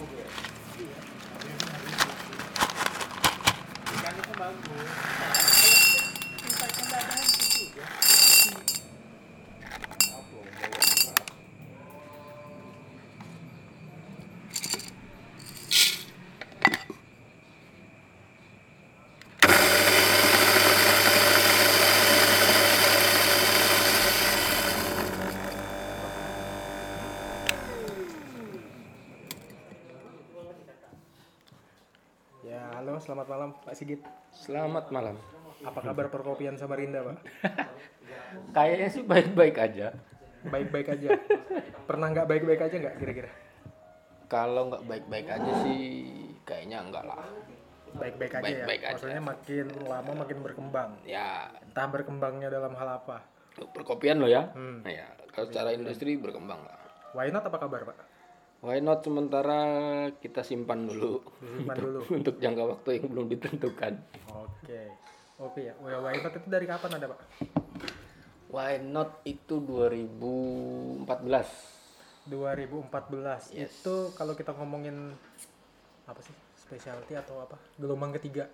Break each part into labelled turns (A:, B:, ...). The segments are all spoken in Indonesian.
A: Ikan itu bagus. Ikan nggak ada hantu juga.
B: Ya, halo, selamat malam Pak Sigit.
C: Selamat malam.
B: Apa kabar perkopian Samarinda, Pak?
C: Kayaknya sih baik-baik aja.
B: Baik-baik aja. Pernah nggak baik-baik aja nggak kira-kira?
C: Kalau nggak baik-baik aja sih, kayaknya enggak lah.
B: Baik-baik aja
C: Baik-baik
B: ya.
C: aja.
B: Maksudnya makin lama makin berkembang.
C: Ya,
B: Entah berkembangnya dalam hal apa.
C: perkopian lo ya.
B: Hmm.
C: Nah, ya, kalau secara industri berkembang lah.
B: Why not apa kabar, Pak?
C: Why not sementara kita simpan dulu
B: Disimpan dulu.
C: untuk jangka waktu yang belum ditentukan.
B: Oke. Oke ya. Why not itu dari kapan ada, Pak?
C: Why not itu 2014.
B: 2014.
C: Yes.
B: Itu kalau kita ngomongin apa sih? Specialty atau apa? Gelombang ketiga.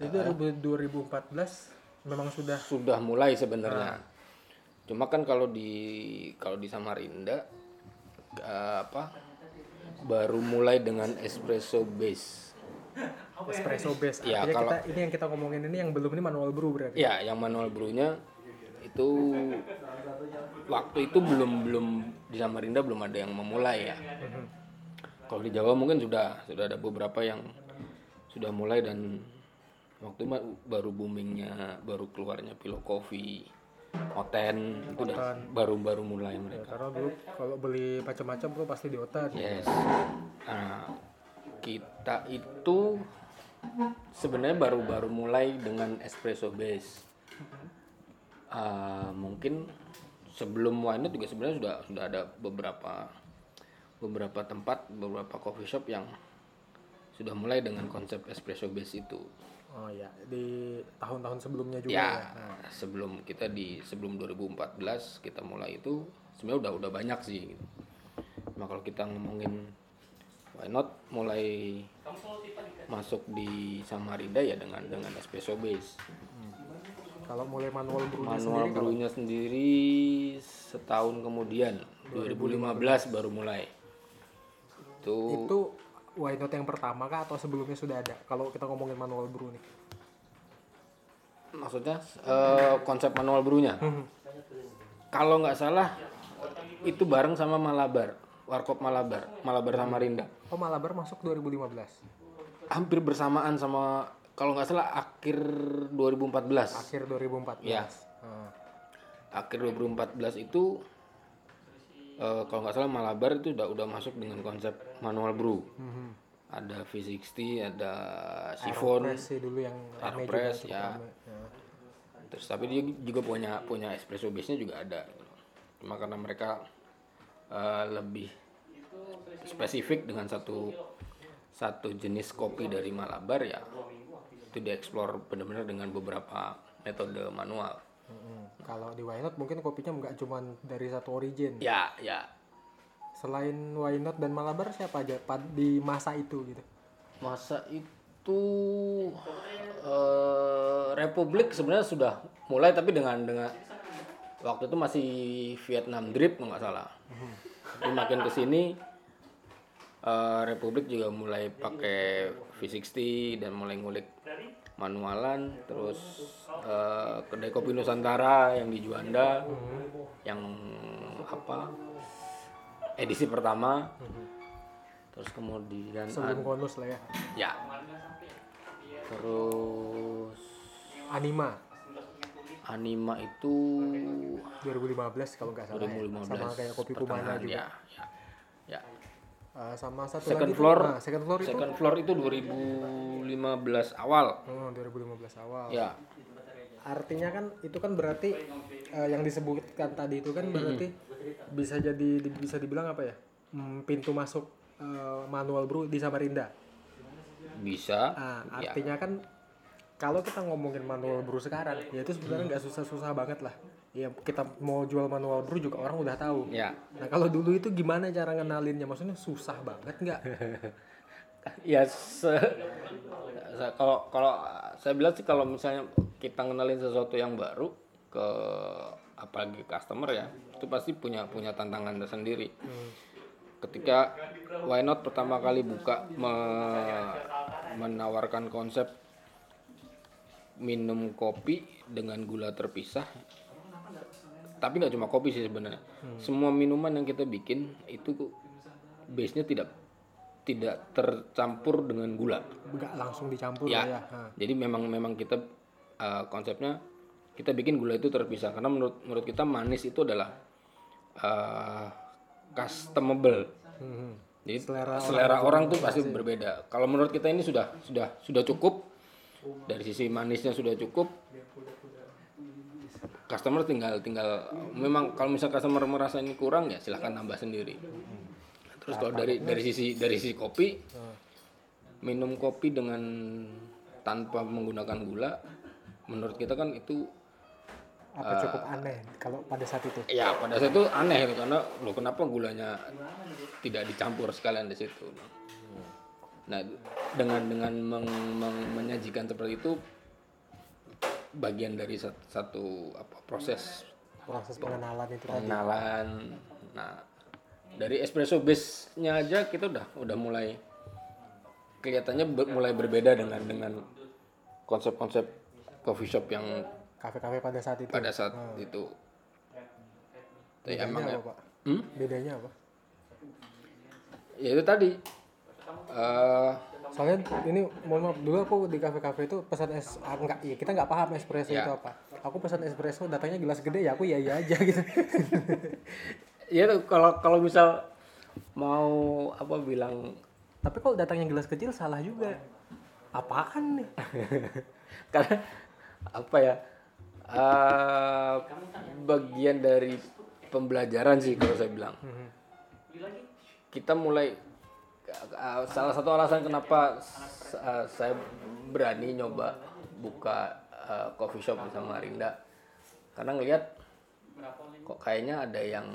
B: Itu
C: Ah.
B: 2014 memang sudah
C: Sudah mulai sebenarnya. Cuma kan kalau di kalau di Samarinda eh, apa baru mulai dengan espresso base.
B: espresso base.
C: Ya,
B: Artinya
C: kalau-
B: kita ini yang kita ngomongin ini yang belum ini manual brew berarti.
C: Ya, yang manual brewnya itu waktu itu belum belum di Samarinda belum ada yang memulai ya.
B: Mhm.
C: Kalau di Jawa mungkin sudah sudah ada beberapa yang sudah mulai dan waktu itu baru boomingnya baru keluarnya Pilo Coffee, Oten itu udah baru baru mulai
B: Ya,
C: mereka.
B: karena dulu kalau beli macam-macam tuh pasti di otak.
C: Yes. Nah, kita itu sebenarnya baru-baru mulai dengan espresso base. Ah, mungkin sebelum wine juga sebenarnya sudah sudah ada beberapa beberapa tempat, beberapa coffee shop yang sudah mulai dengan konsep espresso base itu.
B: Oh ya, di tahun-tahun sebelumnya juga
C: Ya,
B: ya. Nah,
C: sebelum kita di sebelum 2014 kita mulai itu sebenarnya udah udah banyak sih. Gitu. Kalau kita ngomongin why not mulai masuk di Samarinda ya dengan dengan espresso base.
B: kalau mulai manual brew
C: Manual
B: sendiri kalau
C: brewnya sendiri setahun kemudian 2015 baru mulai. Itu,
B: itu why not yang pertama kah atau sebelumnya sudah ada? Kalau kita ngomongin manual brew nih.
C: maksudnya eh, konsep manual brewnya. Kalau nggak salah itu bareng sama Malabar, Warkop Malabar, Malabar Samarinda.
B: Oh, Malabar masuk 2015.
C: Hampir bersamaan sama kalau nggak salah akhir 2014.
B: Akhir 2014.
C: Ya.
B: Nah,
C: Akhir 2014 itu eh, kalau nggak salah Malabar itu udah udah masuk dengan konsep manual brew.
B: mhm.
C: Ada V60, ada Siphon,
B: Aeropress sih dulu yang
C: Aeropress, ya.
B: Ya.
C: Terus tapi dia juga punya punya espresso base-nya juga ada. gitu. Cuma karena mereka eh, lebih spesifik dengan satu satu jenis kopi dari Malabar ya itu dieksplor benar-benar dengan beberapa metode manual.
B: Kalau di why not mungkin kopinya nggak cuma dari satu origin.
C: Ya, ya.
B: Selain why not dan Malabar siapa aja di masa itu gitu?
C: Masa itu eh, Republik sebenarnya sudah mulai tapi dengan dengan waktu itu masih Vietnam drip nggak salah. Tapi makin ke sini eh, Republik juga mulai pakai V60 dan mulai ngulik manualan terus eh, kedai kopi Nusantara yang di Juanda yang apa edisi pertama terus kemudian
B: Sebelum konus lah ya.
C: Ya. Terus
B: Anima
C: Anima itu
B: 2015 kalau nggak salah. ya.
C: 2015
B: Sama kayak kopi Kumana juga.
C: Ya, ya. ya.
B: Uh, sama satu
C: Second
B: lagi
C: floor.
B: nah, second floor itu
C: Second floor itu 2015 awal.
B: Oh, 2015 awal.
C: Ya.
B: Artinya kan itu kan berarti eh, yang disebutkan tadi itu kan berarti bisa jadi di- bisa dibilang apa ya? Hmm, pintu masuk eh, manual brew di Samarinda.
C: Bisa.
B: Nah,
C: ya.
B: artinya kan kalau kita ngomongin manual brew sekarang ya itu sebenarnya nggak susah-susah banget lah ya kita mau jual manual brew juga orang udah tahu.
C: Ya.
B: Nah kalau dulu itu gimana cara ngenalinnya? Maksudnya susah banget nggak?
C: Ya se, se- kalau kalau saya bilang sih kalau misalnya kita ngenalin sesuatu yang baru ke apalagi customer ya itu pasti punya punya tantangan sendiri ketika why not pertama kali buka me- menawarkan konsep minum kopi dengan gula terpisah tapi nggak cuma kopi sih sebenarnya. Semua minuman yang kita bikin itu base nya tidak tidak tercampur dengan gula.
B: Nggak langsung dicampur
C: ya,
B: ya
C: jadi memang memang kita uh, konsepnya kita bikin gula itu terpisah. Karena menurut menurut kita manis itu adalah uh, customable.
B: Hmm.
C: jadi
B: Selera
C: selera, orang, tuh pasti berbeda. Kalau menurut kita ini sudah sudah sudah cukup. Dari sisi manisnya sudah cukup customer tinggal tinggal memang kalau misal customer merasa ini kurang ya silahkan tambah sendiri. Terus kalau dari dari sisi dari sisi kopi minum kopi dengan tanpa menggunakan gula menurut kita kan itu
B: apa cukup aneh kalau pada saat itu?
C: Ya pada saat itu aneh gitu, karena lo kenapa gulanya tidak dicampur sekalian di situ? Nah dengan dengan meng- meng- menyajikan seperti itu bagian dari sat- satu apa proses
B: proses pengenalan itu tadi.
C: pengenalan. Nah dari espresso base nya aja kita udah udah mulai kelihatannya ber- mulai berbeda dengan dengan konsep-konsep coffee shop yang
B: kafe-kafe pada saat itu.
C: pada saat itu. Ya,
B: bedanya
C: emang ya
B: apa pak?
C: Hmm?
B: bedanya apa?
C: Ya itu tadi. Eh,
B: soalnya ini mohon maaf dulu aku di kafe-kafe itu pesan es ah, enggak ya kita nggak paham espresso
C: Ya.
B: itu apa. Aku pesan espresso datangnya gelas gede ya aku ya iya aja gitu.
C: Ya tuh kalau kalau misal mau apa bilang
B: tapi kalau datangnya gelas kecil salah juga. Apaan nih?
C: Karena apa ya eh, bagian dari pembelajaran sih kalau saya bilang. Kita mulai salah satu alasan kenapa eh, saya berani nyoba buka eh, coffee shop di Samarinda karena ngelihat kok kayaknya ada yang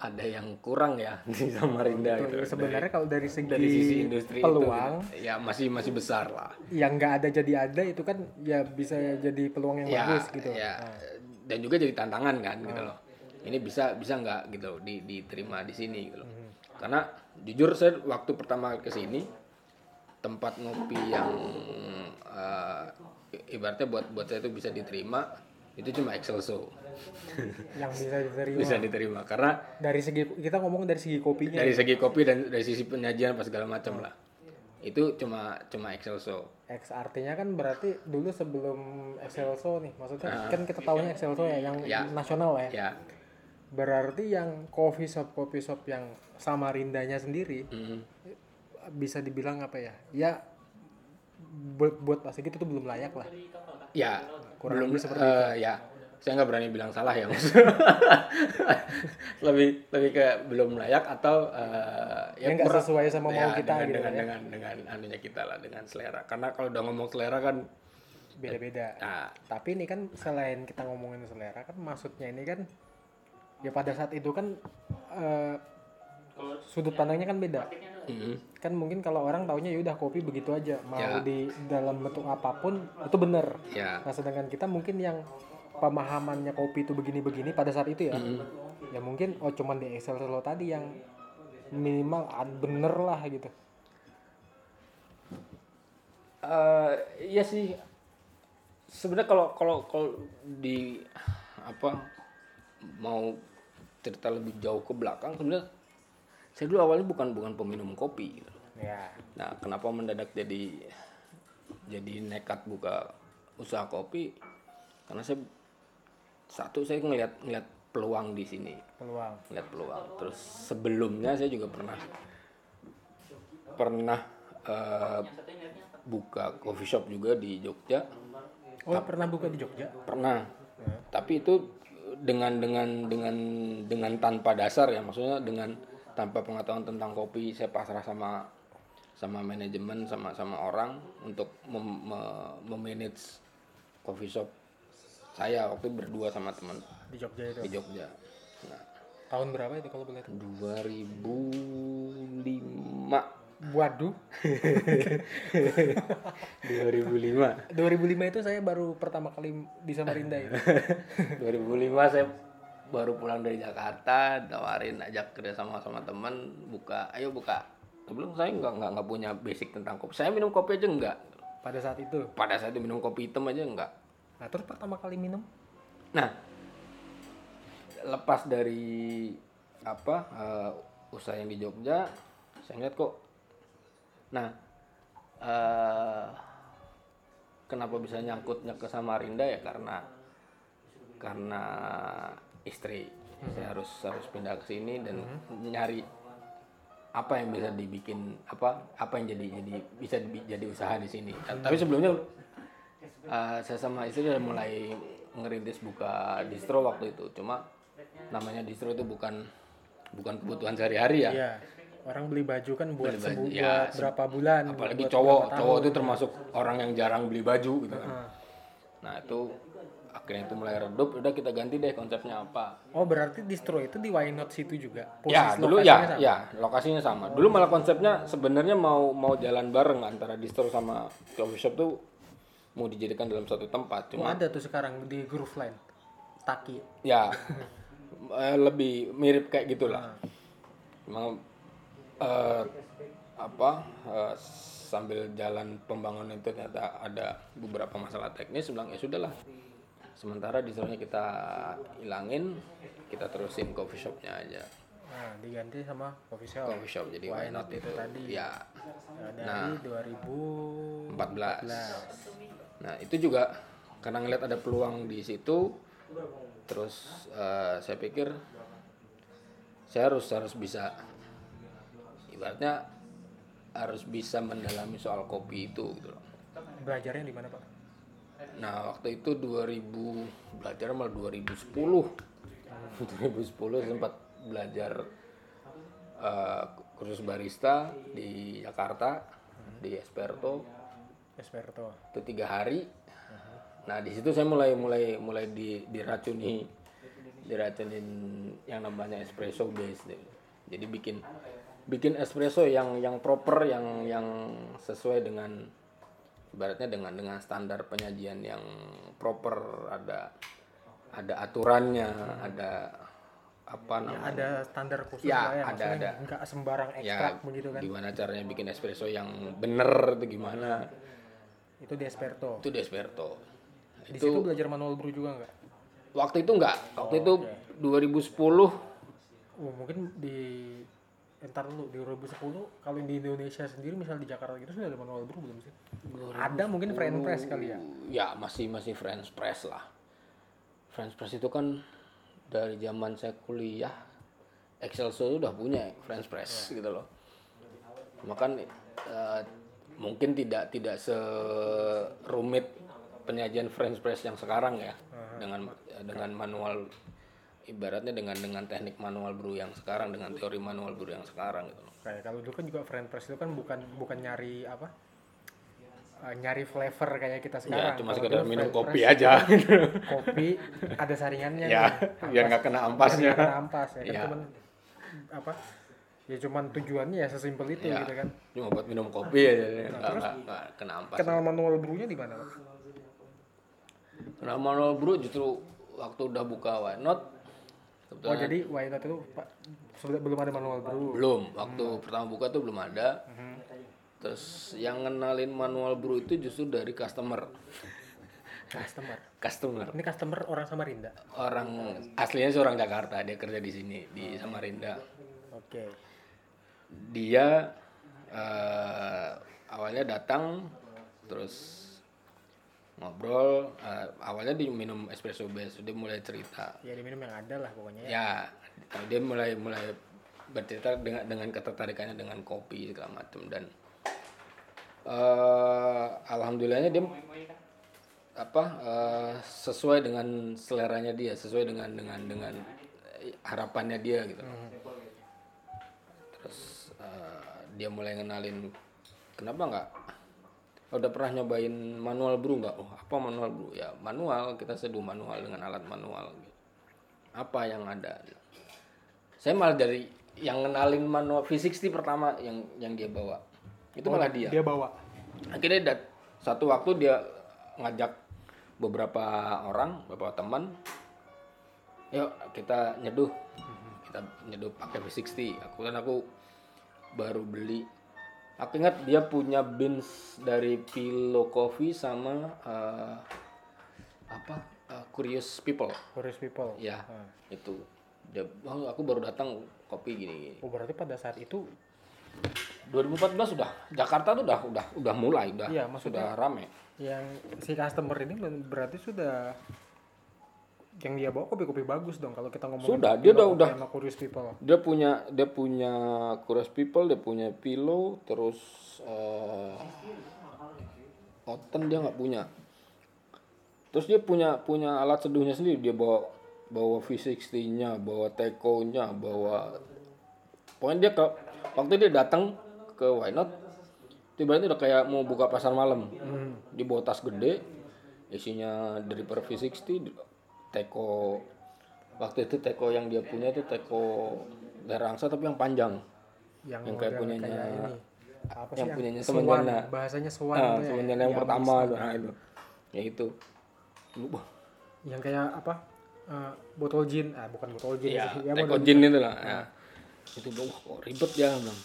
C: ada yang kurang ya di Samarinda gitu.
B: sebenarnya kalau dari segi,
C: dari sisi industri
B: peluang
C: itu gitu. ya masih masih besar lah.
B: yang nggak ada jadi ada itu kan ya bisa jadi peluang yang
C: ya,
B: bagus gitu.
C: ya. dan juga jadi tantangan kan gitu loh. Ini bisa bisa nggak gitu loh, di, diterima di sini gitu loh. Karena jujur saya waktu pertama ke sini tempat ngopi yang eh, ibaratnya buat buat saya itu bisa diterima itu cuma Excelso
B: yang bisa diterima.
C: Bisa diterima karena
B: dari segi kita ngomong dari segi kopinya
C: dari segi kopi dan dari sisi penyajian apa segala macam lah. Itu cuma cuma Excelso
B: X artinya kan berarti dulu sebelum Excelso nih maksudnya kan kita tahunya Excelso ya yang.
C: Ya.
B: nasional ya?
C: Ya
B: berarti yang coffee shop coffee shop yang Samarindanya sendiri
C: mm,
B: bisa dibilang apa ya? Ya buat buat pas gitu tuh belum layak lah.
C: Ya
B: Kurang
C: belum
B: lebih seperti
C: eh, ya. Saya nggak berani bilang salah ya Mas. lebih lebih ke belum layak atau eh,
B: Ya nggak sesuai sama mau kita
C: dengan,
B: gitu
C: dengan,
B: ya.
C: dengan dengan anunya kita lah dengan selera. Karena kalau udah ngomong selera kan
B: beda-beda.
C: Nah,
B: tapi ini kan selain kita ngomongin selera kan maksudnya ini kan ya pada saat itu kan eh, sudut pandangnya kan beda.
C: Mm,
B: kan mungkin kalau orang taunya ya udah kopi begitu aja. Mau
C: Ya.
B: di dalam bentuk apa pun itu bener
C: ya.
B: Nah sedangkan kita mungkin yang pemahamannya kopi itu begini-begini pada saat itu ya. Ya mungkin oh cuman di Excel lo tadi yang minimal bener lah gitu.
C: Eh, iya sih. Sebenarnya kalau kalau kalau di apa mau cerita lebih jauh ke belakang sebenarnya saya dulu awalnya bukan bukan peminum kopi gitu.
B: ya
C: Nah, kenapa mendadak jadi jadi nekat buka usaha kopi? Karena saya satu saya ngelihat ngelihat peluang di sini,
B: peluang
C: ngelihat peluang. Terus sebelumnya saya juga pernah pernah eh, buka coffee shop juga di Jogja,
B: oh pernah buka di Jogja
C: pernah. Tapi itu dengan dengan dengan dengan tanpa dasar ya, maksudnya dengan tanpa pengetahuan tentang kopi, saya pasrah sama sama manajemen sama sama orang untuk mem- me- memanage coffee shop saya waktu itu berdua sama teman.
B: Di Jogja itu?
C: Di Jogja. Nah,
B: tahun berapa itu kalau boleh tahu?
C: 2005
B: waduh.
C: 2005
B: 2005 itu saya baru pertama kali di Samarinda itu
C: 2005 saya baru pulang dari Jakarta tawarin ajak kerja sama sama teman buka ayo buka. Sebelum saya nggak nggak nggak punya basic tentang kopi. Saya minum kopi aja enggak
B: pada saat itu?
C: Pada saat itu minum kopi hitam aja enggak
B: nah terus pertama kali minum?
C: Nah lepas dari apa eh, usaha yang di Jogja saya ngeliat kok nah eh, kenapa bisa nyangkutnya ke Samarinda ya? Karena karena istri. Saya harus harus pindah ke sini dan nyari apa yang bisa dibikin apa apa yang jadi jadi bisa di- jadi usaha di sini. Tapi sebelumnya eh, saya sama istri udah mulai ngerintis buka distro waktu itu. Cuma namanya distro itu bukan bukan kebutuhan sehari-hari ya.
B: Iya. Orang beli baju kan buat
C: Beli baju, ya,
B: buat berapa bulan.
C: apalagi
B: buat
C: cowok cowok itu termasuk orang yang jarang beli baju gitu kan
B: Heeh.
C: nah itu akhirnya itu mulai redup udah kita ganti deh konsepnya apa
B: Oh berarti distro itu di Why Not situ juga.
C: ya
B: Posisi
C: dulu ya
B: sama?
C: ya lokasinya sama dulu malah konsepnya sebenarnya mau mau jalan bareng antara distro sama coffee shop tuh mau dijadikan dalam satu tempat
B: Oh,
C: cuma
B: ada tuh sekarang di Groove Line. Taki.
C: ya eh, lebih mirip kayak gitulah cuma eh, apa eh, sambil jalan pembangunan itu ternyata ada beberapa masalah teknis bilang ya sudahlah. Sementara distronya kita hilangin kita terusin coffee shopnya aja.
B: Nah, diganti sama coffee shop.
C: coffee shop jadi why not itu
B: tadi.
C: ya.
B: Nah, dari 2000
C: 14 nah itu juga karena ngeliat ada peluang di situ terus eh, saya pikir saya harus harus bisa ibaratnya harus bisa mendalami soal kopi itu gitu loh.
B: Belajarnya di mana, Pak?
C: nah waktu itu 2000 belajar malah 2010 2010 sempat belajar eh, kursus barista di Jakarta di Esperto.
B: Esperto.
C: itu tiga hari. Nah di situ saya mulai mulai mulai di, diracuni diracunin yang namanya espresso base deh. jadi bikin bikin espresso yang yang proper yang yang sesuai dengan ibaratnya dengan dengan standar penyajian yang proper ada ada aturannya ada apa namanya
B: Ada standar khusus
C: Ya,
B: lah ya,
C: ada, ada.
B: nggak sembarang
C: ya
B: ekstrak begitu kan.
C: gimana caranya bikin espresso yang bener itu gimana
B: Itu di Esperto.
C: itu di Esperto
B: Di
C: itu
B: situ belajar manual brew juga nggak?
C: waktu itu enggak waktu itu 2010
B: Oh, mungkin di entar dulu di 2010 kalau di Indonesia sendiri misal di Jakarta gitu sudah ada manual brew belum sih? Ada mungkin French press kali ya.
C: ya masih masih French press lah French press itu kan dari zaman saya kuliah Excelsior udah punya French press gitu loh makan eh, mungkin tidak tidak serumit penyajian French press yang sekarang ya dengan dengan manual ibaratnya dengan dengan teknik manual brew yang sekarang dengan teori manual brew yang sekarang gitu loh
B: Kayak kalau dulu kan juga French press itu kan bukan bukan nyari apa? eh, nyari flavor kayak kita
C: ya
B: sekarang.
C: cuma
B: Kalau
C: sekedar minum kopi
B: press
C: aja
B: kopi ada saringannya
C: ya
B: nih.
C: biar nggak kena ampasnya
B: Biar kena ampas ya kan
C: Ya.
B: cuman apa ya cuman tujuannya ya sesimpel itu
C: Ya.
B: gitu kan
C: cuma buat minum kopi aja nggak nggak nggak kena ampas
B: kenal manual brewnya di mana Pak?
C: Nah, manual brew justru waktu udah buka why not
B: oh
C: kebetulan
B: jadi why not itu Pak, belum ada manual brew
C: belum. Waktu pertama buka tuh belum ada.
B: Mhm.
C: terus yang ngenalin manual brew itu justru dari customer.
B: Customer.
C: Customer.
B: Ini customer orang Samarinda?
C: Orang aslinya seorang Jakarta. Dia kerja di sini di Samarinda.
B: Oke.
C: Dia eh, awalnya datang terus ngobrol eh, awalnya dia minum espresso base dia mulai cerita.
B: Ya diminum yang ada lah pokoknya ya.
C: ya dia mulai mulai bercerita dengan dengan ketertarikannya dengan kopi segala macam dan eh alhamdulillahnya dia apa eh, sesuai dengan seleranya dia sesuai dengan dengan dengan harapannya dia gitu. Terus eh, dia mulai ngenalin kenapa nggak udah pernah nyobain manual brew nggak? Oh apa manual brew? Ya manual. Kita seduh manual dengan alat manual gitu. apa yang ada? Saya malah dari yang kenalin manual V60 pertama yang yang dia bawa. Itu malah dia.
B: Dia bawa.
C: akhirnya dat- satu waktu dia ngajak beberapa orang beberapa teman yuk kita nyeduh. Kita nyeduh pakai V60 aku kan aku baru beli aku ingat dia punya beans dari Pilo Coffee sama eh, apa? Eh, Curious People.
B: Curious people.
C: ya itu. Dia oh, aku baru datang kopi gini, gini
B: Oh berarti pada saat itu
C: 2014 sudah Jakarta tuh udah udah udah mulai udah
B: Iya, maksudnya-
C: sudah rame.
B: yang si customer ini berarti sudah yang dia bawa kopi-kopi bagus dong kalau kita ngomong
C: Sudah, dia udah- udah.
B: sama Curious people.
C: dia punya dia punya Curious People dia punya Pillow terus eh Oten dia nggak punya terus dia punya punya alat seduhnya sendiri dia bawa bawa V60-nya bawa Teko-nya bawa pokoknya dia ke waktu dia datang ke Why Not tiba-tiba udah kayak mau buka pasar malam dia bawa tas gede isinya dari per V60 Teko waktu itu Teko yang dia punya itu Teko Darangsa tapi yang panjang.
B: Yang,
C: Yang kayak punyanya-
B: kayak ini. Apa
C: yang
B: sih
C: punyanya
B: Swan,
C: temennya.
B: bahasanya Swan
C: ah,
B: tuh ya,
C: yang
B: yang
C: pertama tuh. Nah, itu. Ya itu. Lu, wah,
B: yang kayak apa? Eh, botol gin. Ah bukan botol gin
C: ya,
B: ya
C: Teko Gin itu lah ya. itu wah kok. Ribet ya bilang.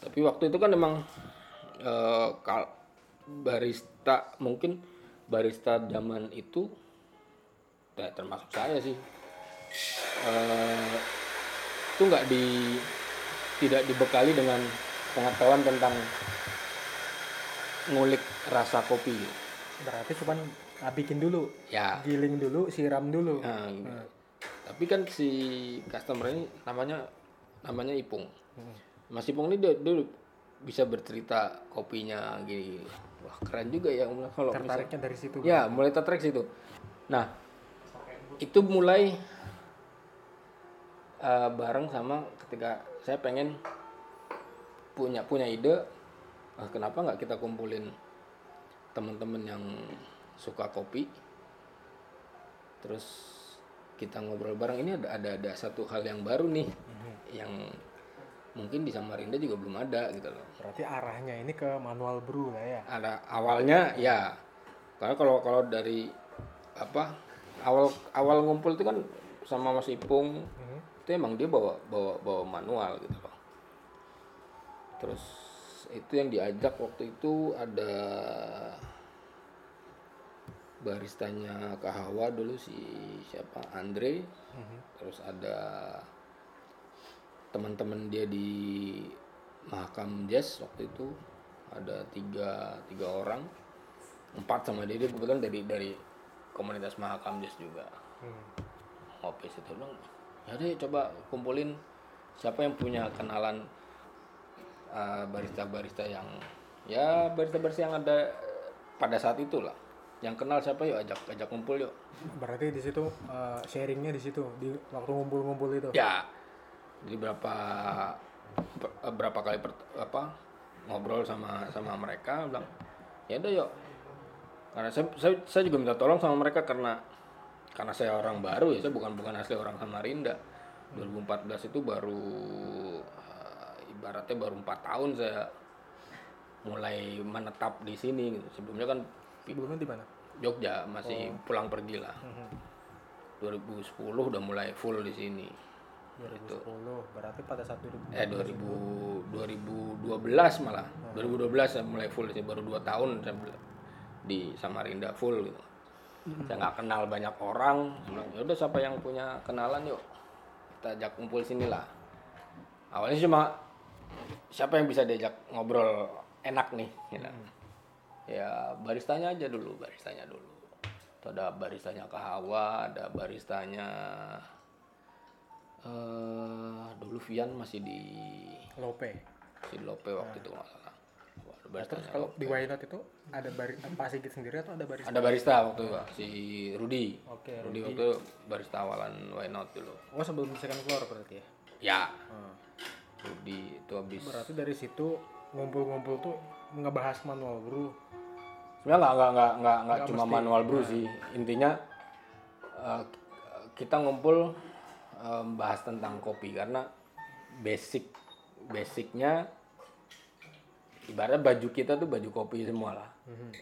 C: tapi waktu itu kan emang eh, kal- barista mungkin barista zaman itu ya, termasuk saya sih eh, itu nggak di tidak dibekali dengan pengetahuan tentang ngulik rasa kopi
B: berarti cuman bikin dulu
C: ya
B: giling dulu siram dulu
C: Nah, gitu. Tapi kan si customer ini namanya namanya Ipung. Mas Ipung ini dia, dia bisa bercerita kopinya gini. Wah, keren juga ya kalau misal-
B: tertariknya dari situ
C: Ya, mulai tertarik situ. Nah, itu mulai eh, bareng sama ketika saya pengen punya punya ide, ah, kenapa nggak kita kumpulin teman-teman yang suka kopi, terus kita ngobrol bareng. Ini ada ada ada satu hal yang baru nih, yang mungkin di Samarinda juga belum ada gitu loh.
B: Berarti arahnya ini ke manual brew lah ya?
C: Ada awalnya ya karena kalau kalau dari apa awal awal ngumpul itu kan sama Mas Ipung. Itu emang dia bawa bawa bawa manual gitu loh terus itu yang diajak waktu itu ada baristanya Kak Hawa dulu si siapa Andre. Terus ada teman-teman dia di Mahakam Jazz waktu itu. Ada tiga tiga orang. Empat sama dia dia kebetulan dari dari komunitas Mahakam Jazz juga. Ngopi situ bilang ya deh coba kumpulin siapa yang punya kenalan uh, barista-barista yang ya barista-barista yang ada pada saat itulah. Yang kenal siapa yuk ajak ajak kumpul yuk.
B: Berarti di situ eh, sharingnya di situ di waktu ngumpul-ngumpul itu?
C: Ya. Jadi berapa ber- berapa kali per- apa ngobrol sama sama mereka bilang ya udah yuk karena saya, saya saya juga minta tolong sama mereka karena karena saya orang baru ya saya bukan bukan asli orang Samarinda. 2014 itu baru eh, ibaratnya baru empat tahun saya mulai menetap di sini gitu. sebelumnya kan
B: sebelumnya di mana?
C: Jogja masih pulang pergi lah. 2010 udah mulai full di sini.
B: 2010 berarti pada saat 2000
C: eh 2000 2012 malah. 2012 saya mulai full sih baru 2 tahun saya di Samarinda full gitu. Saya nggak kenal banyak orang. Ya udah siapa yang punya kenalan yuk? Kita ajak kumpul sini lah. Awalnya cuma siapa yang bisa diajak ngobrol enak nih gitu. ya baristanya aja dulu baristanya dulu. Tuh ada baristanya Kak Hawa ada baristanya eh dulu Vian masih di
B: Lope.
C: si Lope waktu itu kalau nggak barista
B: terus kalau di Why Not itu ada barista Pak Sigit sendiri atau ada barista?
C: Ada barista waktu itu si Rudi.
B: Oke,
C: Rudi waktu itu barista awalan Why Not dulu.
B: oh sebelum second floor berarti ya?
C: Ya,
B: Hmm.
C: Rudi itu habis.
B: Berarti dari situ ngumpul-ngumpul tuh ngebahas manual brew
C: sebenarnya nggak nggak nggak nggak nggak
B: Nggak
C: cuma
B: mesti.
C: manual brew sih. Intinya eh, kita ngumpul eh, bahas tentang kopi karena basic basicnya ibaratnya baju kita tuh baju kopi semua lah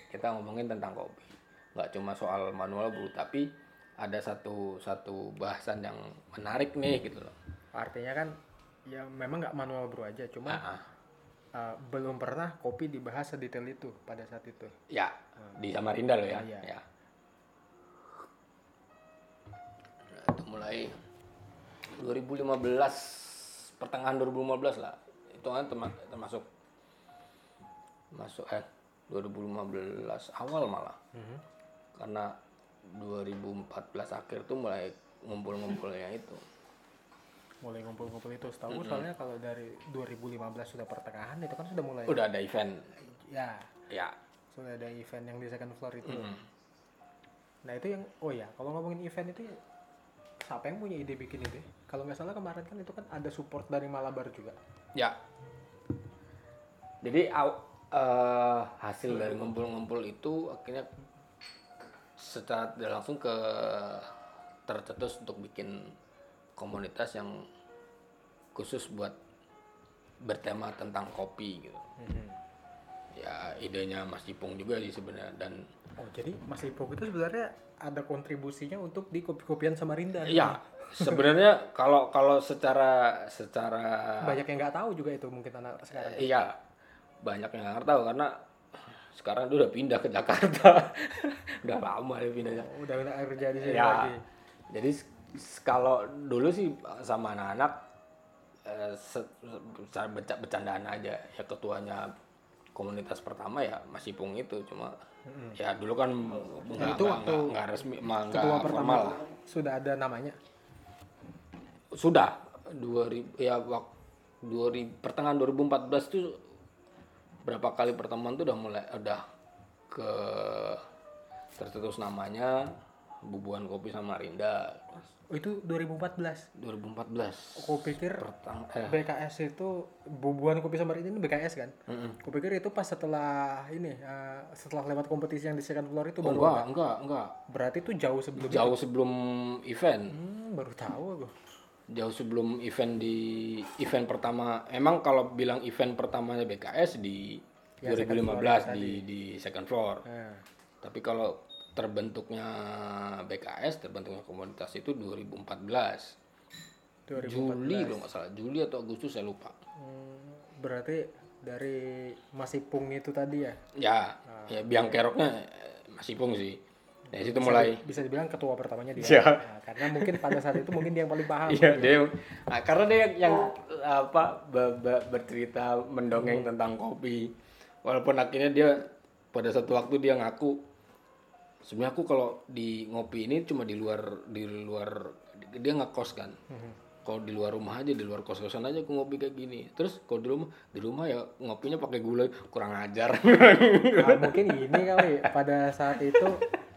C: kita ngomongin tentang kopi. Nggak cuma soal manual brew tapi ada satu satu bahasan yang menarik nih gitu loh.
B: Artinya kan ya memang nggak manual brew aja. Cuma
C: Ah, ah.
B: uh, belum pernah kopi dibahas sedetail itu pada saat itu.
C: Ya di Samarinda loh ya.
B: Iya.
C: ya. Nah, itu mulai 2015 pertengahan 2015 lah. Itu kan terma- termasuk masuk eh 2015 awal malah. Karena 2014 akhir tuh mulai ngumpul-ngumpulnya itu.
B: Mulai ngumpul-ngumpul itu. Setahu soalnya kalau dari 2015 sudah pertengahan itu kan sudah mulai
C: udah ada event.
B: Ya.
C: Ya.
B: Sudah ada event yang di second floor itu.
C: Mm.
B: nah itu yang oh ya kalau ngomongin event itu siapa yang punya ide bikin itu kalau nggak salah kemarin kan itu kan ada support dari Malabar juga.
C: Ya. Jadi aw- eh, hasil dari ngumpul-ngumpul itu akhirnya secara tidak langsung ke tercetus untuk bikin komunitas yang khusus buat bertema tentang kopi gitu. Ya idenya Mas Ipung juga sih sebenarnya dan
B: oh jadi Mas Ipok itu sebenarnya ada kontribusinya untuk di kopi-kopian Samarinda
C: ya sebenarnya kalau kalau secara secara
B: banyak yang nggak tahu juga itu mungkin anak sekarang.
C: Iya, banyak yang nggak tahu karena sekarang dia udah pindah ke Jakarta. udah lama dia pindahnya.
B: Oh, udah nggak kerja di sini
C: Ya,
B: lagi.
C: Jadi kalau dulu sih sama anak-anak eh, secara bercandaan aja. Ya ketuanya komunitas pertama ya Mas Ipung itu. Cuma ya dulu kan nggak
B: itu
C: nggak-
B: waktu
C: nggak- resmi mah nggak
B: ketua pertama
C: formal. lah.
B: sudah ada namanya?
C: Sudah. 2000 ya waktu 2000 pertengahan 2014 tuh berapa kali pertemuan tuh udah mulai udah ke tercetus namanya Bubuan Kopi Samarinda
B: oh, itu 2014
C: 2014
B: aku pikir
C: Pertang eh.
B: BKS itu bubuan kopi Samarinda ini BKS kan? Aku pikir itu pas setelah ini eh, setelah lewat kompetisi yang di second floor itu
C: oh,
B: baru
C: enggak enggak enggak.
B: Berarti itu jauh sebelum
C: jauh sebelum event.
B: Hmm, baru tahu aku
C: jauh sebelum event di event pertama emang kalau bilang event pertamanya BKS di
B: Ya, second
C: 2015 di di second floor
B: Nah,
C: Tapi kalau terbentuknya BKS, terbentuknya komunitas itu 2014.
B: 2014.
C: Juli kalau nggak salah, Juli atau Agustus saya lupa.
B: Hmm, berarti dari Mas Ipung itu tadi ya
C: Ya, ya biang keroknya eh, masih pung sih. Dari situ mulai
B: bisa dibilang ketua pertamanya dia
C: Iya.
B: Nah, karena mungkin pada saat itu mungkin dia yang paling paham
C: Iya, dia nah, karena dia yang, yang, apa be- be- bercerita mendongeng tentang kopi. Walaupun akhirnya dia pada satu waktu dia ngaku sebenarnya aku kalau di ngopi ini cuma di luar di luar dia ngekos kan. Kalau di luar rumah aja, di luar kos-kosan aja aku ngopi kayak gini. Terus kalau di rumah, di rumah ya ngopinya pakai gula, kurang ajar.
B: Nah, mungkin ini kali pada saat itu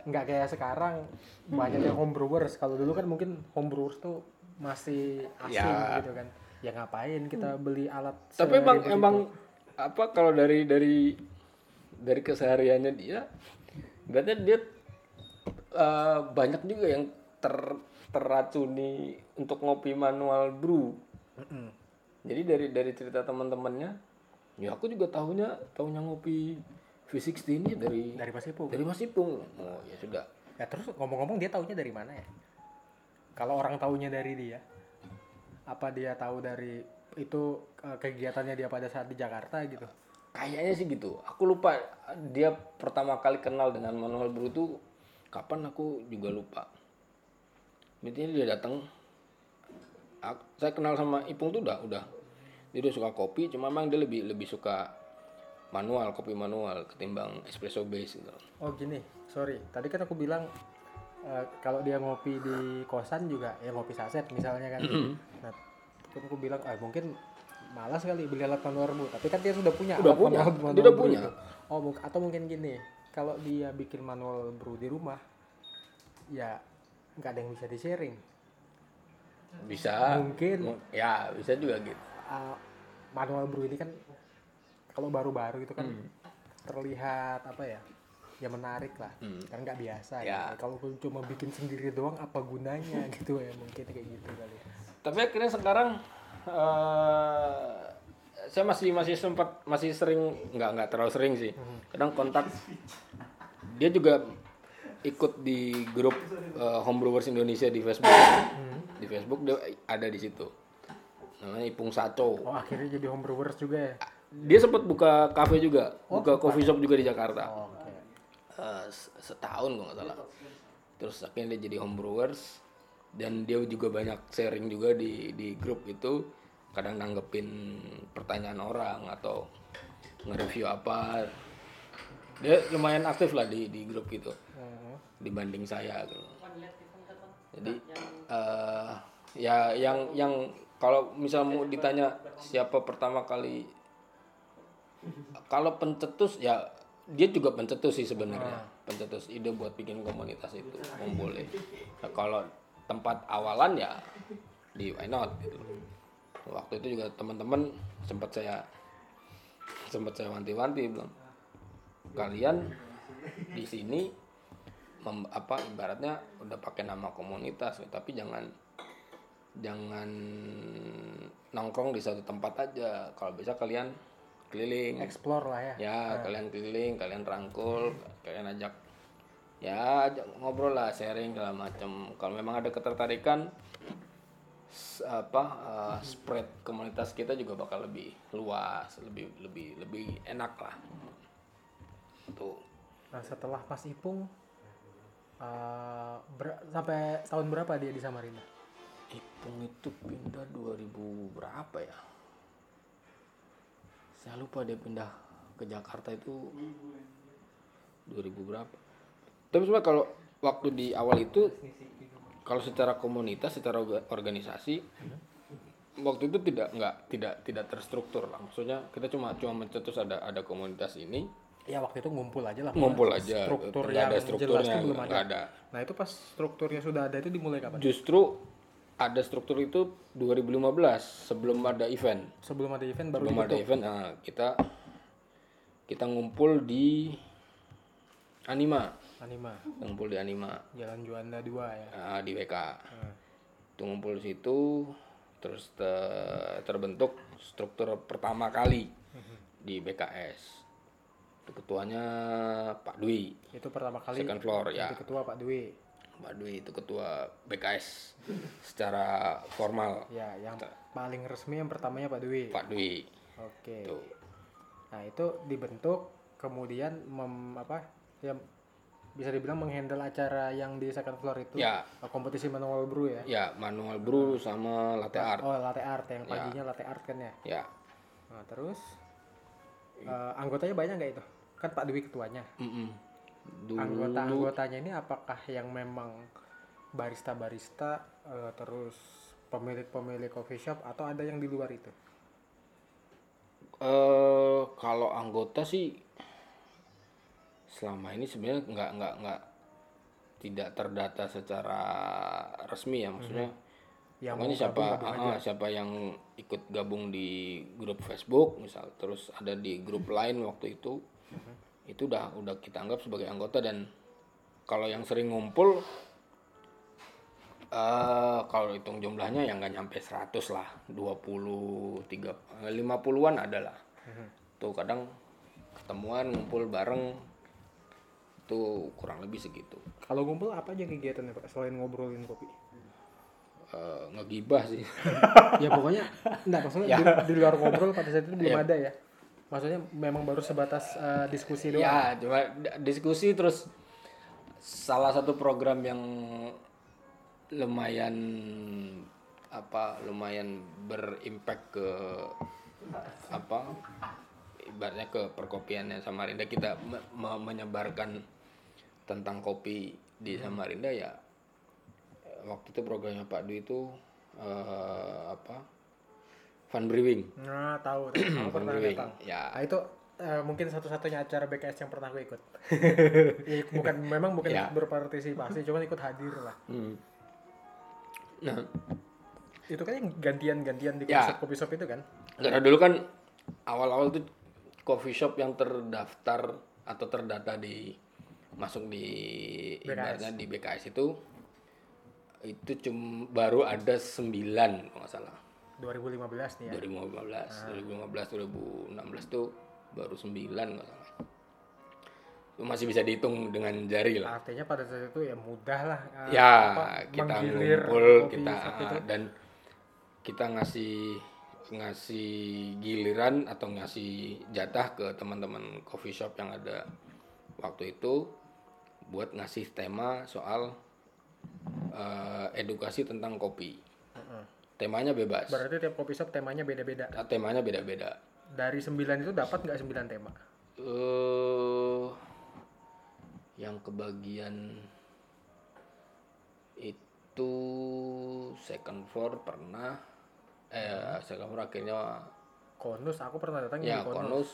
B: nggak kayak sekarang banyak yang homebrewers kalau dulu kan mungkin homebrewers tuh masih asing
C: Ya.
B: gitu kan ya ngapain kita beli alat
C: Tapi emang
B: seribet
C: emang apa kalau dari dari dari kesehariannya dia berarti dia eh, banyak juga yang ter teracuni untuk ngopi manual brew.
B: Mm-mm.
C: Jadi dari dari cerita teman-temannya, ya aku juga tahunya tahunya ngopi V60 ini dari
B: dari Mas Ipung
C: dari Mas Ipung. Oh ya sudah.
B: ya terus ngomong-ngomong dia taunya dari mana ya kalau orang taunya dari dia apa dia tahu dari itu eh, kegiatannya dia pada saat di Jakarta gitu
C: Kayaknya sih gitu. Aku lupa dia pertama kali kenal dengan manual brew itu kapan aku juga lupa. Intinya dia datang. Saya kenal sama Ipung tuh udah udah. Dia udah suka kopi, cuma memang dia lebih lebih suka manual, kopi manual ketimbang espresso base gitu.
B: Oh gini, sorry. Tadi kan aku bilang eh, kalau dia ngopi di kosan juga ya ngopi saset misalnya kan. nah, kan aku bilang ah mungkin malas kali beli alat manual brew, tapi kan dia sudah punya
C: Udah
B: alat
C: punya,
B: manual,
C: dia udah punya.
B: itu. Oh atau mungkin gini, kalau dia bikin manual brew di rumah, ya nggak ada yang bisa di sharing.
C: Bisa.
B: Mungkin.
C: Mu- Ya, bisa juga gitu.
B: Uh, manual brew ini kan kalau baru-baru itu kan
C: Hmm.
B: terlihat apa ya ya menarik lah karena nggak biasa
C: Hmm. Ya.
B: ya. kalau cuma bikin sendiri doang apa gunanya gitu ya mungkin kayak gitu kali ya.
C: tapi akhirnya sekarang eh saya masih masih sempat masih sering nggak nggak terlalu sering sih kadang kontak dia juga ikut di grup eh, homebrewers Indonesia di Facebook di Facebook dia ada di situ namanya Ipung Saco
B: oh akhirnya jadi homebrewers juga ya
C: dia sempat buka kafe juga buka coffee shop juga di Jakarta.
B: Oh, oke.
C: Eh, se- setahun kalau nggak salah. Terus akhirnya dia jadi homebrewers dan dia juga banyak sharing juga di di grup itu. Kadang nanggepin pertanyaan orang atau nge-review apa. Dia lumayan aktif lah di di grup gitu
B: Oh.
C: dibanding saya gitu. jadi eh, ya yang yang kalau misal mau ditanya siapa pertama kali kalau pencetus ya dia juga pencetus sih sebenarnya. Pencetus ide buat bikin komunitas itu ya. Nah, kalau tempat awalan ya di why not gitu. Waktu itu juga teman-teman sempat saya sempat saya wanti-wanti bilang kalian di sini mem- apa ibaratnya udah pakai nama komunitas tapi jangan jangan nongkrong di satu tempat aja. Kalau bisa kalian keliling.
B: Explore lah ya.
C: Ya kalian keliling kalian rangkul kalian ajak ya ajak ngobrol lah sharing segala macam. Kalau memang ada ketertarikan apa eh, spread komunitas kita juga bakal lebih luas lebih lebih lebih enak lah. Tuh.
B: Nah setelah Mas Ipung eh, ber- sampai tahun berapa dia di Samarinda?
C: Ipung itu pindah 2000 berapa ya saya lupa dia pindah ke Jakarta itu 2000 berapa. Tapi sebenarnya kalau waktu di awal itu kalau secara komunitas secara orga- organisasi waktu itu tidak nggak tidak tidak terstruktur lah. Maksudnya kita cuma cuma mencetus ada ada komunitas ini.
B: Ya waktu itu ngumpul aja lah.
C: Ngumpul aja.
B: Struktur
C: nggak ada
B: yang
C: strukturnya
B: jelas tuh belum ada.
C: ada.
B: Nah itu pas strukturnya sudah ada itu dimulai kapan?
C: Justru ada struktur itu 2015 sebelum ada event.
B: Sebelum ada event baru
C: belum ada event nah, kita kita ngumpul di Anima.
B: Anima.
C: Ngumpul di Anima.
B: Jalan Juanda 2 ya.
C: Ah, di WK
B: Hmm.
C: itu ngumpul di situ terus te- terbentuk struktur pertama kali di BKS itu ketuanya Pak Dwi.
B: Itu pertama kali
C: second floor ya.
B: ketua Pak Dwi
C: Pak Dwi itu ketua BKS secara formal.
B: Ya yang paling resmi yang pertamanya Pak Dwi.
C: Pak Dwi.
B: Oke. Nah itu dibentuk kemudian mem, apa ya bisa dibilang menghandle acara yang di second floor itu.
C: Ya.
B: Uh, kompetisi manual brew ya?
C: Ya manual brew sama latte art.
B: oh latte art yang paginya latte art kan ya?
C: Ya.
B: Nah terus uh, anggotanya banyak nggak itu? Kan Pak Dwi ketuanya.
C: Mm-mm. Dulu.
B: Anggota-anggotanya ini apakah yang memang barista-barista eh, terus pemilik-pemilik coffee shop atau ada yang di luar itu?
C: eh kalau anggota sih selama ini sebenarnya nggak nggak nggak tidak terdata secara resmi ya maksudnya.
B: Yang
C: pokoknya siapa
B: gabung-gabung
C: ah, siapa yang ikut gabung di grup Facebook misal terus ada di grup lain waktu itu itu udah udah kita anggap sebagai anggota dan kalau yang sering ngumpul eh kalau hitung jumlahnya yang nggak nyampe 100 lah 20 3 50-an ada lah. Tuh kadang ketemuan ngumpul bareng tuh kurang lebih segitu.
B: Kalau ngumpul apa aja kegiatannya Pak selain ngobrolin kopi?
C: Eh ngegibah sih.
B: Ya pokoknya enggak maksudnya di, di luar ngobrol pada saat itu belum ada ya. Maksudnya memang baru sebatas eh, diskusi doang.
C: ya cuma diskusi terus salah satu program yang lumayan apa lumayan berimpact ke apa ibaratnya ke perkopiannya Samarinda kita me- me- menyebarkan tentang kopi di Samarinda ya waktu itu programnya Pak Dwi itu eh, apa fun brewing
B: Nah, tahu, tahu. Aku pernah
C: brewing
B: datang.
C: ya
B: Nah, itu eh, mungkin satu-satunya acara BKS yang pernah aku ikut. Ya, bukan memang bukan
C: Ya.
B: berpartisipasi, cuma ikut hadir lah.
C: hmm. nah
B: Itu kan yang gantian-gantian di
C: Ya.
B: kopi shop itu kan?
C: Karena dulu kan awal-awal tuh coffee shop yang terdaftar atau terdata di masuk di
B: BKS.
C: di BKS itu itu cuma baru ada 9 kalau nggak salah
B: 2015 nih ya
C: 2015 2015 2016 tuh baru 9 nggak salah itu masih bisa dihitung dengan jari lah
B: artinya pada saat itu ya mudah lah eh,
C: ya
B: apa,
C: kita ngumpul kita
B: itu.
C: dan kita ngasih ngasih giliran atau ngasih jatah ke teman-teman coffee shop yang ada waktu itu buat ngasih tema soal eh, edukasi tentang kopi. Temanya bebas.
B: Berarti tiap kopi shop temanya beda-beda.
C: Nah, temanya beda-beda.
B: Dari 9 itu dapat nggak 9 tema?
C: Eh yang kebagian itu second floor pernah. Eh second floor akhirnya
B: konus aku pernah datang
C: ya
B: di konus,
C: konus.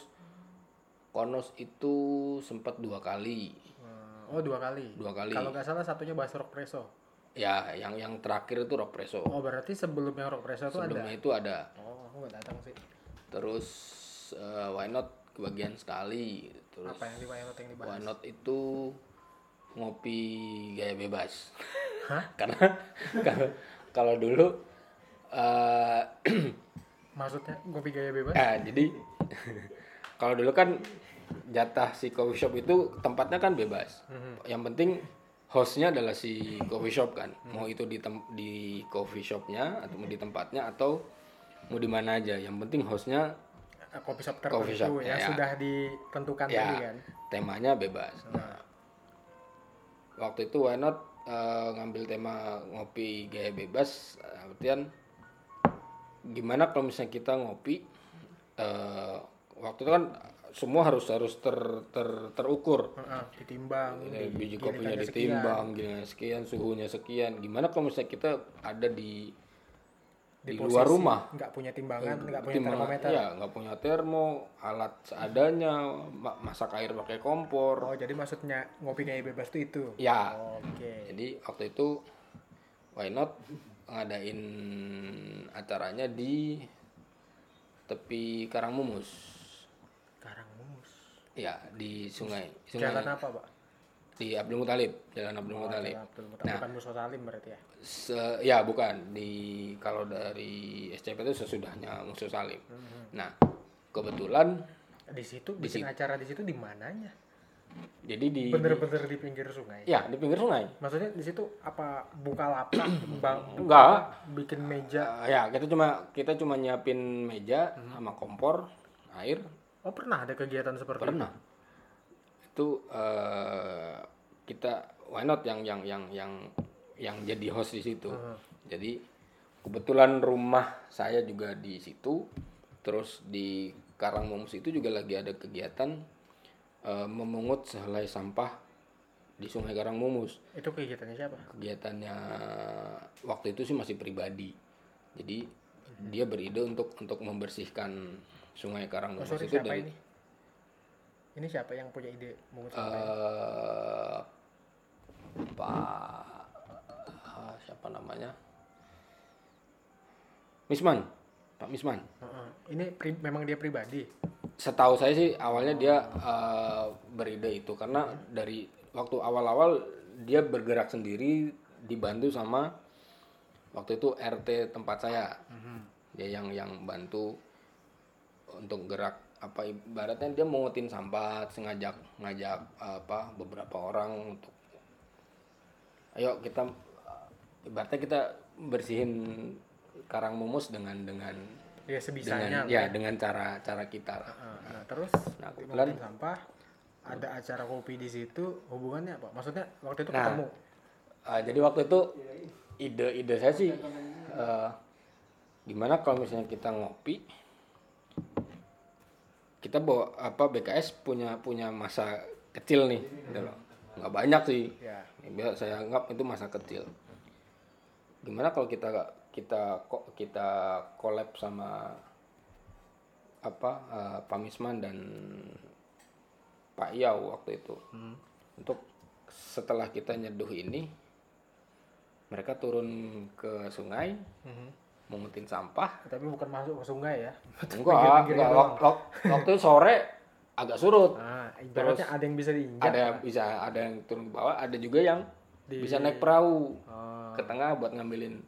C: Konus itu sempat dua kali.
B: Hmm, oh dua kali.
C: Dua kali.
B: Kalau nggak salah satunya bahas rock preso
C: ya yang yang terakhir itu rock preso.
B: Oh berarti sebelum yang rock preso itu ada?
C: Sebelumnya itu ada.
B: Oh aku nggak datang sih.
C: Terus eh, why not kebagian sekali. Terus
B: apa yang di Why Not yang dibahas?
C: Why not itu ngopi gaya bebas.
B: Hah?
C: karena kalau kalau dulu eh
B: maksudnya kopi gaya bebas?
C: Ah, jadi kalau dulu kan jatah si coffee shop itu tempatnya kan bebas.
B: Mhm.
C: yang penting hostnya adalah si coffee shop kan? Mau itu di tem- di coffee shopnya atau mau di tempatnya atau mau di mana aja? Yang penting hostnya
B: Eh, kopi shop
C: Coffee
B: tertentu
C: shop,
B: ya,
C: ya.
B: sudah ditentukan
C: ya
B: tadi kan?
C: temanya bebas. Nah. Waktu itu why not eh, ngambil tema ngopi gaya bebas artian gimana kalau misalnya kita ngopi eh, waktu itu kan semua harus harus ter, ter- terukur.
B: Ditimbang di-
C: biji kopinya ditimbang gini sekian suhunya sekian. Gimana kalau misalnya kita ada di di,
B: di
C: luar rumah?
B: nggak punya timbangan nggak punya
C: Timbangan-
B: termometer.
C: ya nggak punya termo alat seadanya ma- masak air pakai kompor.
B: Oh jadi maksudnya ngopi gaya bebas itu itu?
C: Ya
B: oke.
C: Jadi waktu itu why not ngadain acaranya di tepi Karangmumus.
B: Karangmus
C: ya di sungai. Sungai
B: jalan apa pak?
C: Di Abdul Muthalib jalan Abdul Muthalib
B: Jalan Abdul Muthalib. bukan Musa Salim berarti ya?
C: Se- ya bukan. Di kalau dari SCP itu sesudahnya Musuh Salim. Nah kebetulan
B: di situ bikin acara di situ di mananya?
C: Jadi di
B: bener-bener di pinggir sungai?
C: Ya di pinggir sungai.
B: Maksudnya di situ apa buka lapak bang
C: enggak.
B: bikin meja?
C: Uh, ya kita cuma kita cuma nyiapin meja sama kompor air
B: oh pernah ada kegiatan seperti
C: pernah. Itu eh, kita why not yang yang yang yang yang jadi host di situ. Jadi kebetulan rumah saya juga di situ terus di Karangmumus itu juga lagi ada kegiatan eh, memungut sehelai sampah di Sungai Karangmumus
B: itu kegiatannya siapa?
C: Kegiatannya waktu itu sih masih pribadi. Jadi dia beride untuk untuk membersihkan sungai
B: oh,
C: Karangmumus
B: sorry
C: itu
B: siapa
C: dari
B: ini? Ini siapa yang punya ide mungut
C: eh
B: sampah
C: Pak ah, siapa namanya? Misman Pak Misman.
B: Heeh. ini pri- memang dia pribadi?
C: Setahu saya sih awalnya dia eh, beride itu karena dari waktu awal-awal dia bergerak sendiri dibantu sama waktu itu RT tempat saya. Dia yang yang bantu untuk gerak apa ibaratnya dia mengutin sampah terus ngajak ngajak apa beberapa orang untuk ayo kita ibaratnya kita bersihin karang mumus dengan dengan
B: ya
C: dengan
B: sebisanya lah
C: ya dengan cara cara kita lah.
B: Heeh. nah terus
C: Nah, kebetulan-
B: sampah ada acara kopi di situ hubungannya apa maksudnya waktu itu
C: Nah.
B: ketemu
C: Uh, jadi waktu itu ide-ide saya sih uh, gimana kalau misalnya kita ngopi kita bawa apa BKS punya punya masa kecil nih gitu loh. Nggak banyak sih.
B: Ya.
C: Biasa saya anggap itu masa kecil. Gimana kalau kita kita kok kita collab sama apa uh, Pak Misman dan Pak Yau waktu itu. Untuk setelah kita nyeduh ini mereka turun ke sungai.
B: Mhm.
C: Mengutin sampah.
B: Tapi bukan masuk ke sungai ya.
C: Enggak enggak. waktu sore agak surut.
B: Nah,
C: Terus
B: ada yang bisa diinjak.
C: ada bisa ada yang turun ke bawah ada juga yang
B: Di-
C: bisa naik perahu
B: Oh,
C: ke tengah buat ngambilin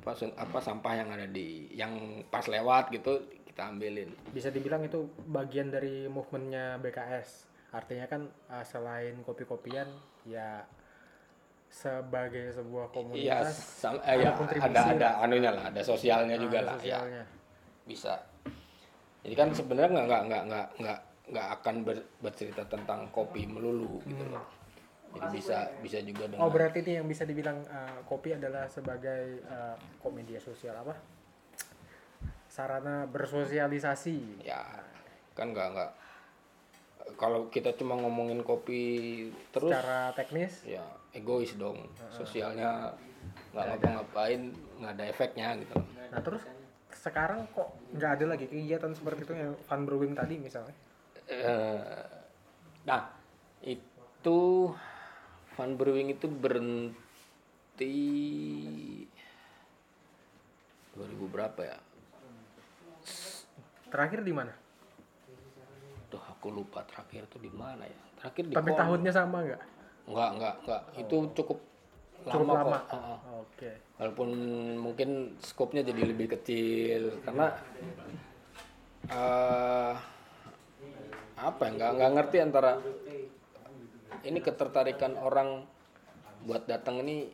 C: apa apa sampah yang ada di yang pas lewat gitu kita ambilin.
B: Bisa dibilang itu bagian dari movementnya BKS. Artinya kan eh, selain kopi-kopian ya sebagai sebuah
C: iya
B: komunitas
C: sam- eh, ya, ada ada
B: lah.
C: anunya lah ada sosialnya
B: nah,
C: juga
B: ada
C: lah ya
B: sosialnya.
C: bisa jadi kan sebenarnya nggak nggak nggak nggak nggak nggak akan ber- bercerita tentang kopi melulu gitu loh jadi bisa bisa juga dengan
B: Oh berarti ini yang bisa dibilang eh, kopi adalah sebagai eh, kok media sosial apa? Sarana bersosialisasi.
C: ya kan nggak nggak kalau kita cuma ngomongin kopi terus
B: Secara teknis
C: ya egois dong sosialnya nggak ngapa-ngapain nggak ada efeknya gitu.
B: Nah terus sekarang kok nggak ada lagi kegiatan seperti itu yang fun brewing tadi misalnya?
C: Eh, nah itu fun brewing itu berhenti 2000 berapa ya
B: Terakhir di mana?
C: tuh aku lupa terakhir tuh di mana ya terakhir di
B: Tapi
C: Kon-
B: tahunnya sama nggak?
C: Nggak nggak nggak itu cukup
B: Cukup
C: lama,
B: lama.
C: kok.
B: Oke.
C: walaupun mungkin skopnya jadi lebih kecil karena eh apa ya nggak nggak ngerti antara ini ketertarikan orang buat datang ini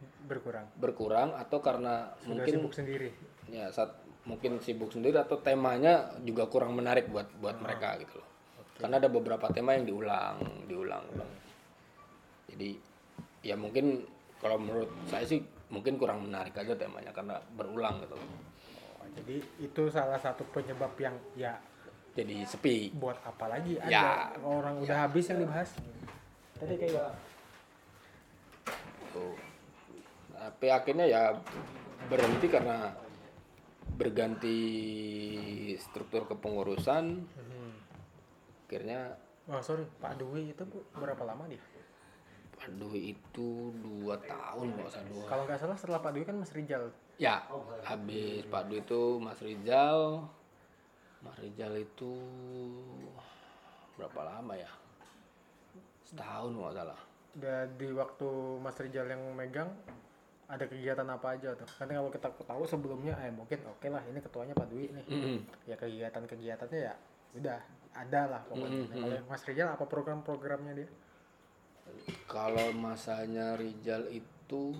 B: Berkurang.
C: berkurang atau karena
B: Sudah
C: mungkin
B: sibuk sendiri.
C: ya saat mungkin sibuk sendiri atau temanya juga kurang menarik buat buat
B: Ah.
C: mereka gitu loh karena ada beberapa tema yang diulang diulang ulang jadi ya mungkin kalau menurut saya sih mungkin kurang menarik aja temanya karena berulang gitu
B: Oh, jadi itu salah satu penyebab yang ya
C: jadi sepi
B: buat apa lagi ada
C: Ya.
B: orang udah habis yang dibahas. Tadi kayak.
C: Tuh. tapi akhirnya ya berhenti karena berganti struktur kepengurusan
B: Hmm.
C: akhirnya
B: Oh sorry, Pak Dwi itu berapa lama dia?
C: Pak Dwi itu dua tahun kalau saya dua
B: Kalau nggak salah setelah Pak Dwi kan Mas Rijal.
C: ya habis Pak Dwi itu Mas Rijal Mas Rijal itu berapa lama ya setahun nggak salah
B: di waktu Mas Rijal yang megang ada kegiatan apa aja tuh? Kan kalau kita tahu sebelumnya, eh mungkin oke lah ini ketuanya Pak Dwi nih.
C: Mm-mm.
B: Ya kegiatan-kegiatannya ya udah ada lah pokoknya. Kalau yang Mas Rijal apa program-programnya dia?
C: Kalau masanya Rijal itu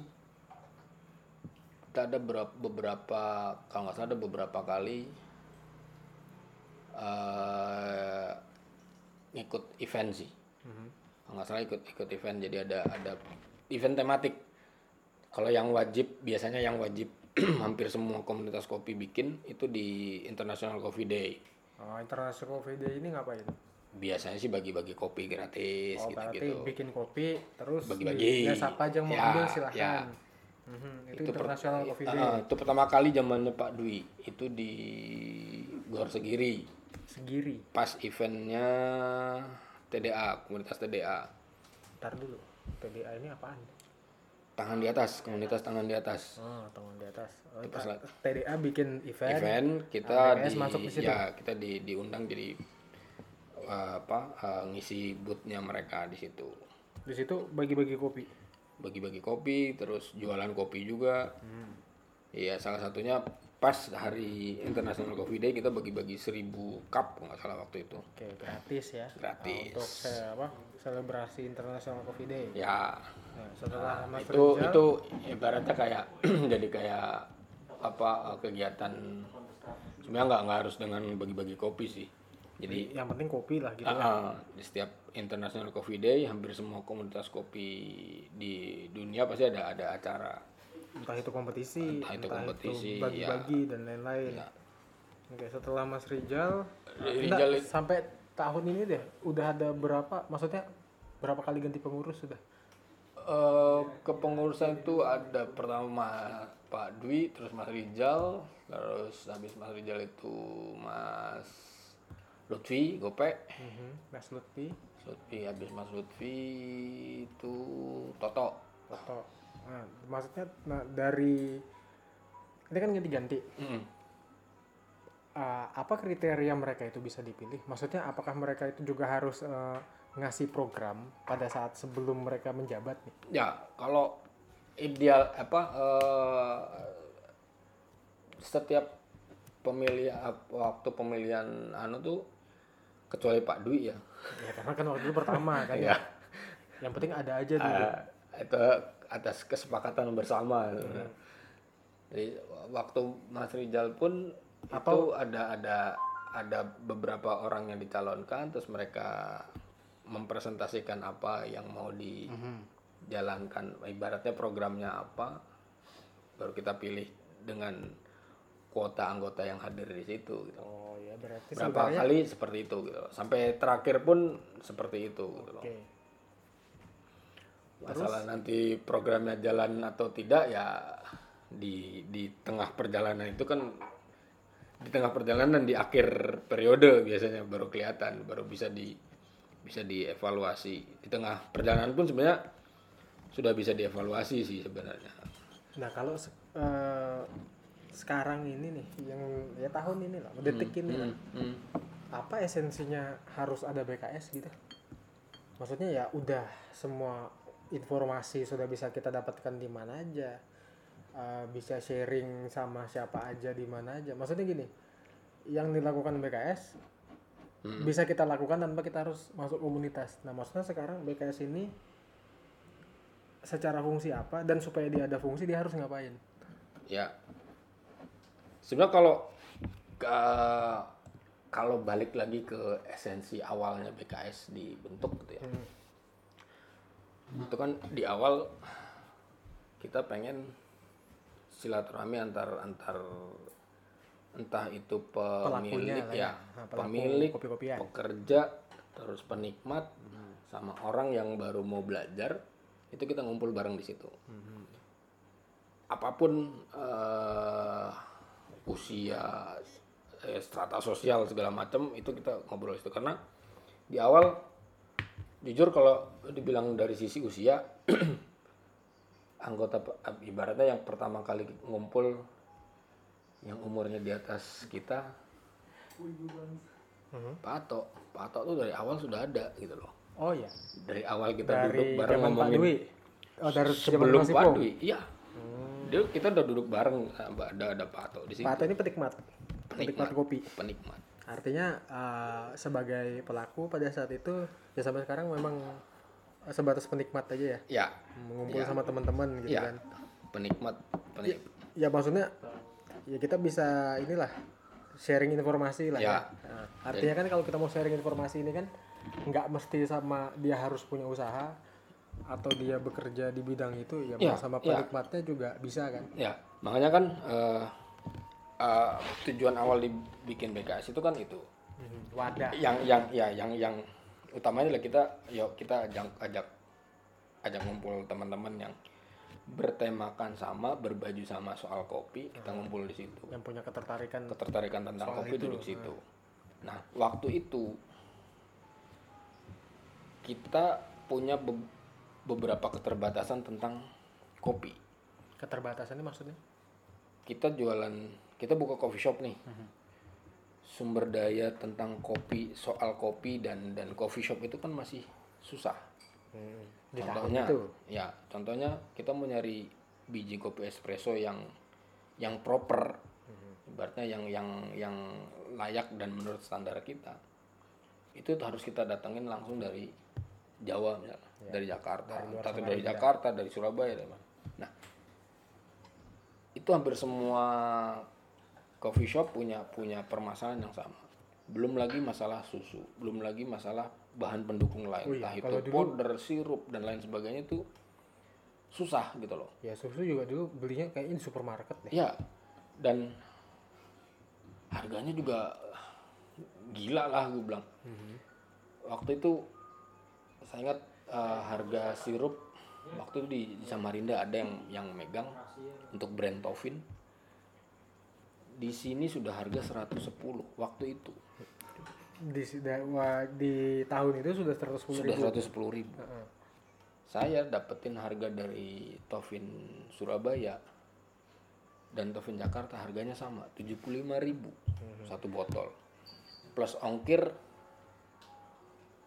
C: kita ada beberapa, beberapa kalau nggak salah ada beberapa kali eh ngikut event sih. Kalau nggak salah ikut ikut event jadi ada ada event tematik. Kalau yang wajib biasanya yang wajib hampir semua komunitas kopi bikin itu di International Coffee Day.
B: Oh, International Coffee Day ini ngapain?
C: Biasanya sih bagi-bagi kopi gratis
B: Oh,
C: gitu
B: berarti
C: gitu
B: bikin kopi terus
C: Bagi-bagi.
B: ya siapa aja yang mau
C: Ya,
B: ambil silahkan.
C: ya.
B: Mhm, itu,
C: Itu per-
B: International Coffee Day.
C: Ah, itu pertama kali zamannya Pak Dwi itu di Gor Segiri
B: Segiri.
C: pas eventnya TDA komunitas TDA
B: Ntar dulu. PDA ini apaan?
C: tangan di atas komunitas tangan di atas
B: Oh, tangan di atas. Oh,
C: pas
B: TDA bikin event.
C: event kita
B: Ah, BKS
C: di
B: masuk di situ.
C: ya kita di diundang jadi uh, apa uh, ngisi boothnya mereka di situ
B: Di situ bagi-bagi kopi.
C: bagi-bagi kopi terus jualan kopi juga
B: Hmm.
C: Iya salah satunya pas hari International Coffee Day kita bagi-bagi 1000 cup nggak salah waktu itu
B: Oke, gratis ya.
C: Gratis.
B: Nah, untuk se- apa? Selebrasi International Coffee Day.
C: ya
B: Nah, setelah Mas
C: itu
B: Rizal,
C: itu ibaratnya kayak jadi kayak apa uh, kegiatan sebenarnya nggak nggak harus dengan bagi-bagi kopi sih jadi
B: yang penting kopi lah gitu.
C: uh, uh, di setiap International Coffee Day hampir semua komunitas kopi di dunia pasti ada ada acara
B: Entah itu kompetisi,
C: Entah itu kompetisi,
B: bagi-bagi dan lain-lain.
C: ya.
B: Oke, setelah Mas Rijal,
C: Rijal
B: enggak, sampai tahun ini deh, udah ada berapa? Maksudnya berapa kali ganti pengurus sudah?
C: Eh, kepengurusan itu ada pertama Pak Dwi, terus Mas Rijal, terus habis Mas Rijal itu Mas Lutfi, Gope,
B: Mhm, Mas Lutfi,
C: Lutfi habis Mas Lutfi itu Toto.
B: Toto. Nah, maksudnya nah, dari ini kan ganti-ganti.
C: Mm.
B: uh, apa kriteria mereka itu bisa dipilih? Maksudnya apakah mereka itu juga harus uh, ngasih program pada saat sebelum mereka menjabat nih?
C: Ya, kalau ideal apa eh, setiap pemilihan waktu pemilihan anu tuh kecuali Pak Dwi ya.
B: Ya karena kan waktu itu pertama kan ya.
C: Ya.
B: Yang penting ada aja dulu.
C: Eh, itu atas kesepakatan bersama. Jadi waktu Mas Rijal pun itu ada ada ada beberapa orang yang dicalonkan terus mereka mempresentasikan apa yang mau dijalankan ibaratnya programnya apa baru kita pilih dengan kuota anggota yang hadir di situ gitu.
B: Oh ya berarti
C: Berapa
B: sebenarnya
C: kali seperti itu gitu. Sampai terakhir pun seperti itu gitu loh.
B: oke.
C: Masalah nanti programnya jalan atau tidak ya di di tengah perjalanan itu kan di tengah perjalanan di akhir periode biasanya baru kelihatan, baru bisa di bisa dievaluasi. Di tengah perjalanan pun sebenarnya sudah bisa dievaluasi sih sebenarnya.
B: Nah kalau eh, sekarang ini nih yang ya tahun ini lah, detik ini lah,
C: Hmm.
B: apa esensinya harus ada BKS gitu? Maksudnya ya udah semua informasi sudah bisa kita dapatkan di mana aja, Eh, bisa sharing sama siapa aja di mana aja. Maksudnya gini, yang dilakukan BKS bisa kita lakukan tanpa kita harus masuk komunitas. Nah maksudnya sekarang BKS ini secara fungsi apa dan supaya dia ada fungsi dia harus ngapain?
C: Ya. Sebenarnya kalau ke- kalau balik lagi ke esensi awalnya BKS dibentuk gitu ya. Itu kan di awal kita pengen silaturahmi antar antar entah itu pemilik
B: lah
C: ya,
B: ya. Nah,
C: pemilik,
B: kopi-kopian.
C: pekerja, terus penikmat sama orang yang baru mau belajar itu kita ngumpul bareng di situ apa pun eh, usia eh, strata sosial segala macam itu kita ngobrol itu karena di awal jujur kalau dibilang dari sisi usia anggota ibaratnya yang pertama kali ngumpul yang umurnya di atas kita Pak Ato Pak Ato tuh dari awal sudah ada gitu loh.
B: Oh ya,
C: dari awal kita duduk
B: dari
C: bareng
B: zaman Pak
C: ngomongin
B: Dwi. Oh dari
C: sebelum Pak. Dwi. Iya dia kita udah duduk bareng sama ada ada Pak Ato di situ.
B: Pak Ato ini penikmat, penikmat. Kopi.
C: penikmat.
B: Artinya eh, sebagai pelaku pada saat itu ya sampai sekarang memang eh, sebatas penikmat aja ya,
C: ya.
B: Mengumpul sama teman-teman gitu
C: ya.
B: kan.
C: penikmat penik
B: Ya maksudnya ya kita bisa inilah sharing informasi lah ya.
C: Ya.
B: Nah, artinya kan kalau kita mau sharing informasi ini kan nggak mesti sama dia harus punya usaha atau dia bekerja di bidang itu ya,
C: Ya,
B: sama
C: ya.
B: penikmatnya juga bisa kan.
C: ya makanya kan eh, eh, tujuan awal dibikin BKS itu kan itu
B: Hmm, Wadah.
C: yang yang ya yang yang utamanya adalah kita yuk kita ajak ajak ajak ngumpul teman-teman yang bertemakan sama berbaju sama soal kopi kita ngumpul di situ
B: yang punya ketertarikan
C: ketertarikan tentang kopi
B: itu,
C: duduk situ nah waktu itu kita punya be- beberapa keterbatasan tentang kopi.
B: Keterbatasannya maksudnya?
C: Kita jualan kita buka coffee shop nih. Sumber daya tentang kopi soal kopi dan dan coffee shop itu kan masih susah.
B: Di tahun
C: contohnya
B: itu?
C: ya contohnya kita mau nyari biji kopi espresso yang yang proper ibaratnya yang yang yang layak dan menurut standar kita. Itu harus kita datengin langsung dari Jawa misalnya dari Jakarta entah itu dari Jakarta dari Surabaya dari mana. Nah itu hampir semua coffee shop punya punya permasalahan yang sama. Belum lagi masalah susu belum lagi masalah bahan pendukung lain.
B: Oh iya,
C: entah itu
B: dulu-
C: powder sirup dan lain sebagainya itu susah gitu loh.
B: Ya susu juga dulu belinya kayak ini supermarket deh.
C: Ya dan harganya juga gila lah gue bilang. Waktu itu saya ingat eh, harga sirup waktu itu di, di Samarinda ada yang yang megang untuk brand Tovin. Di sini sudah harga 110 waktu itu.
B: Di di tahun itu sudah 110
C: sudah
B: ribu.
C: 110 ribu. Saya dapetin harga dari Tovin Surabaya dan Tovin Jakarta harganya sama 75.000 satu botol. Plus ongkir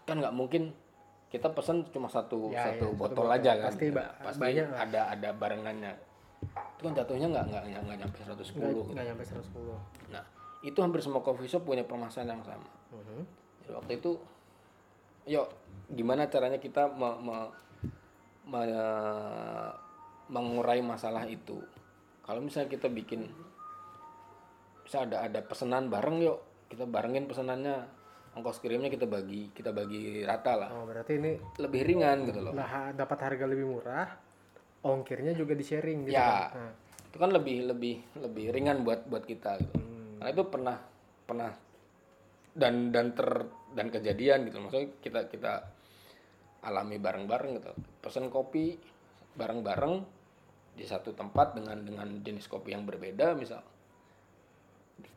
C: kan nggak mungkin kita pesen cuma satu
B: Ya,
C: satu
B: ya,
C: botol aja kan.
B: Pasti ba-
C: pasti
B: banyak lah.
C: ada ada barengannya. Itu kan jatuhnya nggak nggak nggak nyampe 110
B: nggak
C: gitu.
B: nyampe 110
C: nah itu hampir semua coffee shop punya permasalahan yang sama.
B: Mhm.
C: jadi waktu itu yuk gimana caranya kita me- me- me- mengurai masalah itu? Kalau misalnya kita bikin bisa ada ada pesanan bareng yuk kita barengin pesanannya ongkos kirimnya kita bagi kita bagi rata lah.
B: Oh berarti ini
C: lebih ringan gitu loh.
B: Ha- dapat harga lebih murah ongkirnya juga di sharing gitu
C: Ya.
B: kan? Nah,
C: itu kan lebih lebih lebih ringan buat buat kita gitu.
B: Hmm.
C: karena itu pernah pernah dan dan ter dan kejadian gitu. Maksudnya kita kita alami bareng-bareng gitu. Pesan kopi bareng-bareng di satu tempat dengan dengan jenis kopi yang berbeda misal.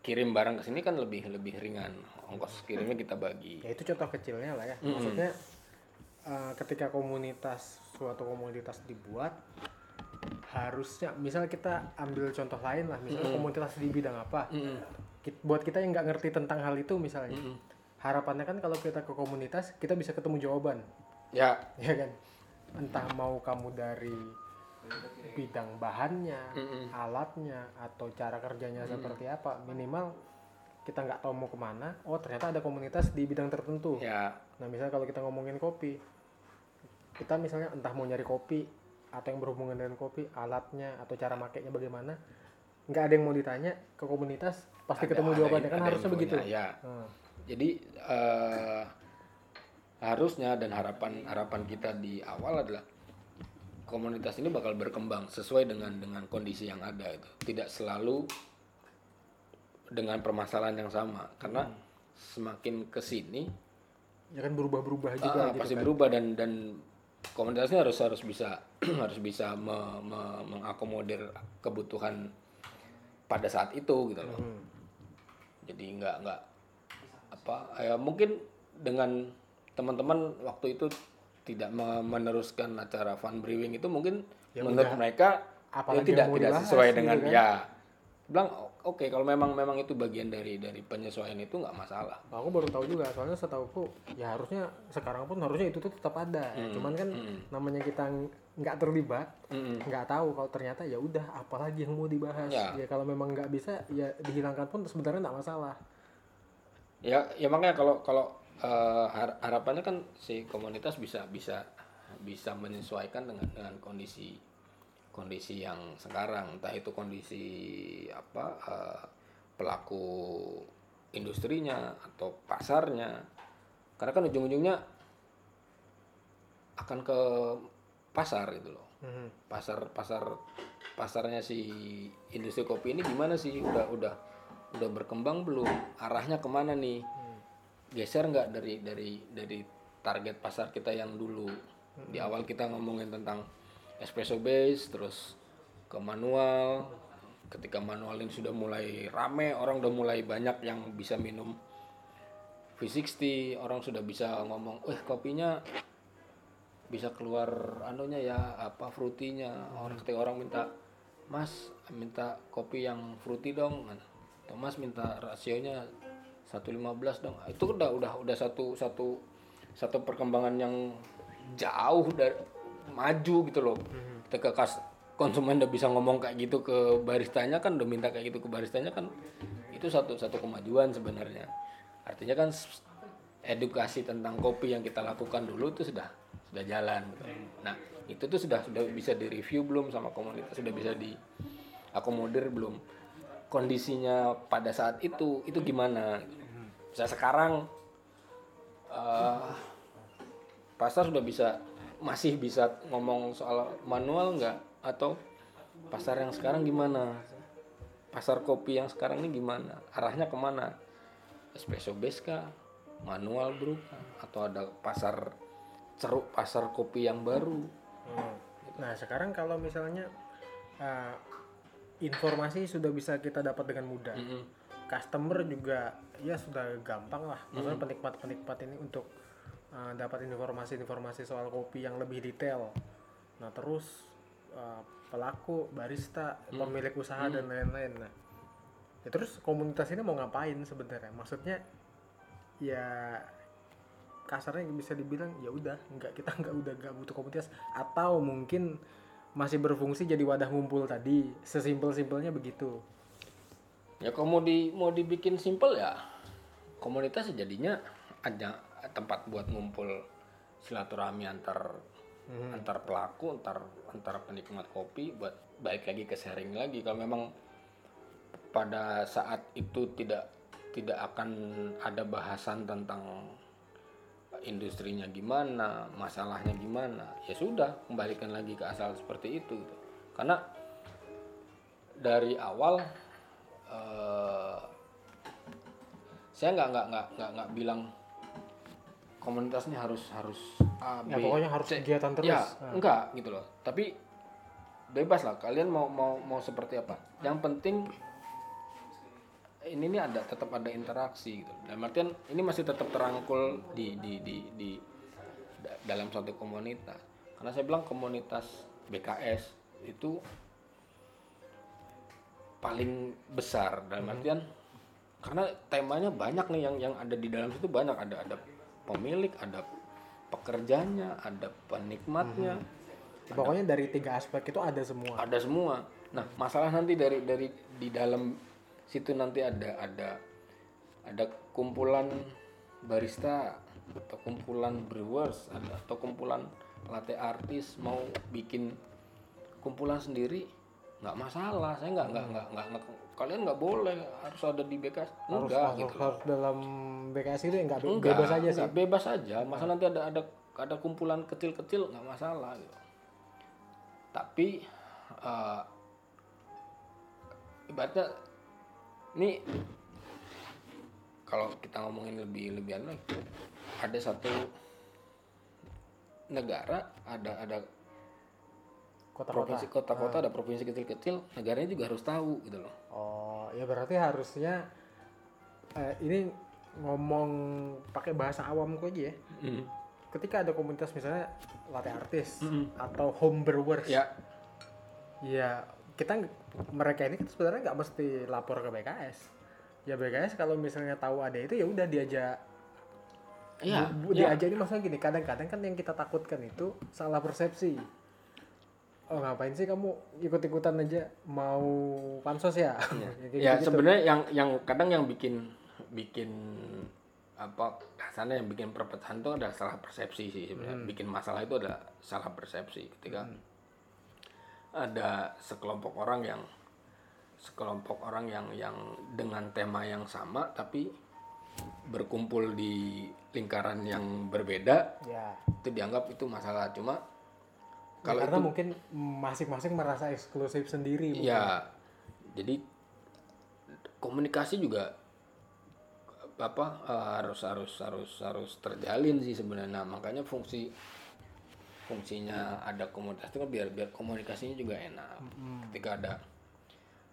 C: Kirim barang ke sini kan lebih lebih ringan ongkos kirimnya kita bagi.
B: Ya itu contoh kecilnya lah ya. Maksudnya eh, ketika komunitas suatu komunitas dibuat harusnya misal kita ambil contoh lain lah misalnya komunitas di bidang apa
C: Mm-mm.
B: Kit- buat kita yang nggak ngerti tentang hal itu misalnya harapannya kan kalau kita ke komunitas kita bisa ketemu jawaban.
C: Ya.
B: Ya kan? Entah mau kamu dari bidang bahannya alatnya atau cara kerjanya seperti apa minimal kita nggak tahu mau ke mana oh ternyata ada komunitas di bidang tertentu
C: ya
B: nah misalnya kalau kita ngomongin kopi kita misalnya entah mau nyari kopi atau yang berhubungan dengan kopi alatnya atau cara makainya bagaimana nggak ada yang mau ditanya ke komunitas pasti
C: Ada-
B: ketemu
C: ada-
B: jawabannya kan
C: ada
B: harusnya begitu
C: ya
B: Hmm.
C: Jadi eh, harusnya dan harapan harapan kita di awal adalah komunitas ini bakal berkembang sesuai dengan dengan kondisi yang ada itu. Tidak selalu dengan permasalahan yang sama karena semakin ke sini
B: ya kan berubah-berubah juga
C: ah,
B: gitu
C: pasti
B: kan.
C: berubah dan dan komunitasnya harus harus bisa harus bisa me- me- mengakomodir kebutuhan pada saat itu gitu loh.
B: Hmm.
C: jadi nggak nggak apa ya mungkin dengan teman-teman waktu itu tidak me- meneruskan acara fun brewing itu mungkin
B: Ya
C: menurut
B: udah,
C: mereka ya tidak tidak sesuai
B: gitu
C: dengan
B: kan.
C: ya bilang oke kalau memang memang itu bagian dari dari penyesuaian itu nggak masalah.
B: Aku baru tahu juga soalnya setauku ya harusnya sekarang pun harusnya itu tuh tetap ada.
C: Hmm,
B: cuman kan namanya kita ng- nggak terlibat
C: Mm-mm.
B: nggak tahu kalau ternyata ya udah apalagi yang mau dibahas?
C: Ya.
B: ya, kalau memang nggak bisa ya dihilangkan pun sebenarnya nggak masalah.
C: Ya ya makanya kalau kalau har- harapannya kan si komunitas bisa bisa bisa menyesuaikan dengan dengan kondisi kondisi yang sekarang entah itu kondisi apa eh, pelaku industrinya atau pasarnya. Karena kan ujung-ujungnya akan ke pasar gitu loh.
B: Mhm.
C: pasar pasar pasarnya si industri kopi ini gimana sih? Udah udah udah berkembang belum? Arahnya ke mana nih? Geser nggak dari dari dari target pasar kita yang dulu? Di awal kita ngomongin tentang espresso base terus ke manual. Ketika manual ini sudah mulai rame orang udah mulai banyak yang bisa minum V60 orang sudah bisa ngomong eh kopinya bisa keluar anunya ya apa frutinya. Orang ketika orang minta mas minta kopi yang fruity dong. Atau mas minta rasionya 115 dong. Itu udah udah udah satu satu satu perkembangan yang jauh dari maju gitu loh. Ketika kas konsumen udah bisa ngomong kayak gitu ke baristanya kan udah minta kayak gitu ke baristanya kan itu satu satu kemajuan sebenarnya. Artinya kan edukasi tentang kopi yang kita lakukan dulu itu sudah sudah jalan gitu. nah itu tuh sudah sudah bisa direview belum sama komunitas sudah bisa diakomodir belum? Kondisinya pada saat itu itu gimana? Bisa sekarang eh, pasar sudah bisa masih bisa ngomong soal manual nggak? Atau pasar yang sekarang gimana? Pasar kopi yang sekarang ini gimana? Arahnya ke mana? Espresso base kah? Manual bro atau ada pasar ceruk pasar kopi yang baru?
B: Hmm. Nah sekarang kalau misalnya uh, informasi sudah bisa kita dapat dengan mudah,
C: Mm-mm.
B: customer juga ya sudah gampang lah, maksudnya penikmat-penikmat ini untuk uh, dapat informasi-informasi soal kopi yang lebih detail. Nah terus uh, pelaku barista pemilik usaha dan lain-lain. Nah ya terus komunitas ini mau ngapain sebenarnya? Maksudnya ya kasarnya bisa dibilang ya udah nggak kita nggak udah nggak butuh komunitas. Atau mungkin masih berfungsi jadi wadah ngumpul tadi. Sesimpel simpelnya begitu.
C: Ya kalau mau di mau dibikin simple ya komunitas ya jadinya ada tempat buat ngumpul silaturahmi antar antar pelaku antar antar penikmat kopi buat baik lagi ke sharing lagi kalau memang pada saat itu tidak tidak akan ada bahasan tentang industrinya gimana, masalahnya gimana, ya sudah kembalikan lagi ke asal seperti itu. gitu. Karena dari awal eh, saya nggak nggak nggak nggak nggak bilang komunitasnya harus harus A,
B: Ya,
C: B,
B: pokoknya harus
C: C.
B: kegiatan terus.
C: Ya,
B: Nah.
C: enggak gitu loh. Tapi bebas lah kalian mau mau mau seperti apa. Yang penting ini nih ada tetap ada interaksi gitu. Dalam artian ini masih tetap terangkul di di di di da- dalam suatu komunitas. Karena saya bilang komunitas BKS itu paling besar dalam artian karena temanya banyak nih yang yang ada di dalam situ banyak ada ada pemilik, ada pekerjanya, ada penikmatnya,
B: pokoknya dari tiga aspek itu ada semua.
C: Ada semua. Nah, masalah nanti dari dari di dalam situ nanti ada ada ada kumpulan barista atau kumpulan brewers ada atau kumpulan latte artis mau bikin kumpulan sendiri nggak masalah. Saya nggak nggak nggak nggak- kalian nggak boleh harus ada di bekas
B: harus
C: enggak
B: masuk
C: gitu
B: harus dalam BKS itu ya nggak be-
C: Enggak,
B: bebas aja sih
C: enggak, bebas aja. Masa nanti ada ada ada kumpulan kecil-kecil nggak masalah gitu. Tapi eh, ibaratnya ini kalau kita ngomongin lebih lebih anu, ada satu negara ada ada
B: kota-kota.
C: Provinsi kota-kota ada provinsi kecil-kecil negaranya juga harus tahu gitu loh.
B: Oh ya berarti harusnya eh, ini ngomong pakai bahasa awam kok aja ya. Ketika ada komunitas misalnya latte artis atau home brewers
C: ya.
B: ya kita mereka ini kan sebenarnya nggak mesti lapor ke BKS ya BKS kalau misalnya tahu ada itu ya udah diajak.
C: Iya, iya.
B: diajak ini maksudnya gini kadang-kadang kan yang kita takutkan itu salah persepsi oh ngapain sih kamu ikut-ikutan aja? Mau pansos ya? Ya, kayak
C: ya
B: gitu-gitu.
C: sebenarnya yang yang kadang yang bikin bikin apa kasarnya yang bikin perpecahan itu ada salah persepsi sih sebenarnya. Bikin masalah itu ada salah persepsi ketika ada sekelompok orang yang sekelompok orang yang yang dengan tema yang sama tapi berkumpul di lingkaran yang berbeda
B: ya.
C: itu dianggap itu masalah. Cuma
B: Ya,
C: kalau
B: karena
C: itu
B: mungkin masing-masing merasa eksklusif sendiri mungkin.
C: Ya, jadi komunikasi juga apa harus harus harus harus terjalin sih sebenarnya. Nah, makanya fungsi fungsinya ada komunitas itu kan biar biar komunikasinya juga enak. Ketika ada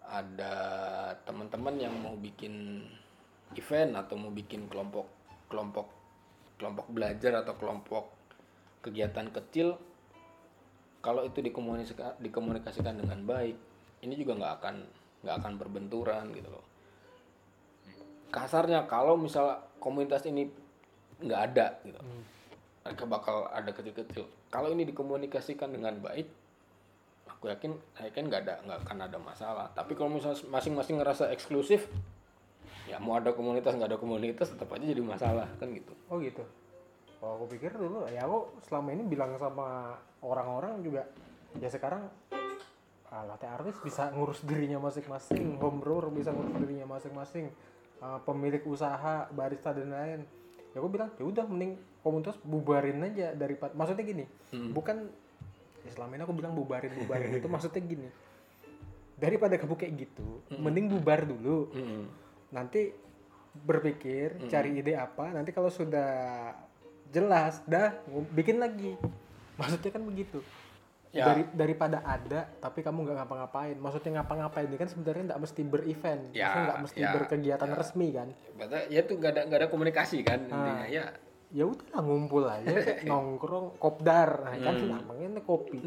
C: ada teman-teman yang mau bikin event atau mau bikin kelompok kelompok kelompok belajar atau kelompok kegiatan kecil kalau itu dikomunikasikan dikomunikasikan dengan baik ini juga nggak akan nggak akan berbenturan gitu loh. Kasarnya kalau misal komunitas ini nggak ada gitu mereka bakal ada kecil-kecil. Kalau ini dikomunikasikan dengan baik aku yakin saya yakin nggak ada nggak akan ada masalah. Tapi kalau misalnya masing-masing ngerasa eksklusif ya mau ada komunitas nggak ada komunitas tetap aja jadi masalah kan gitu.
B: Oh gitu. Oh, aku pikir dulu ya aku selama ini bilang sama orang-orang juga ya sekarang ah, latte artis bisa ngurus dirinya masing-masing, home brewer bisa ngurus dirinya masing-masing, ah, pemilik usaha, barista dan lain. Ya aku bilang ya udah mending komunitas bubarin aja daripada maksudnya gini, bukan ya selama ini aku bilang bubarin bubarin itu maksudnya gini. Daripada kamu kayak gitu, mending bubar dulu
C: Mm-mm.
B: nanti berpikir cari ide apa nanti kalau sudah jelas dah bikin lagi. Maksudnya kan begitu.
C: Ya.
B: dari daripada ada tapi kamu nggak ngapa-ngapain. Maksudnya ngapa-ngapain ini kan sebenarnya nggak mesti berevent.
C: Ya,
B: maksudnya nggak mesti
C: ya,
B: berkegiatan resmi kan?
C: Berarti ya tuh nggak ada nggak ada komunikasi kan intinya ya.
B: Ya udahlah ngumpul aja nongkrong kopdar. Nah, kan namanya kopi.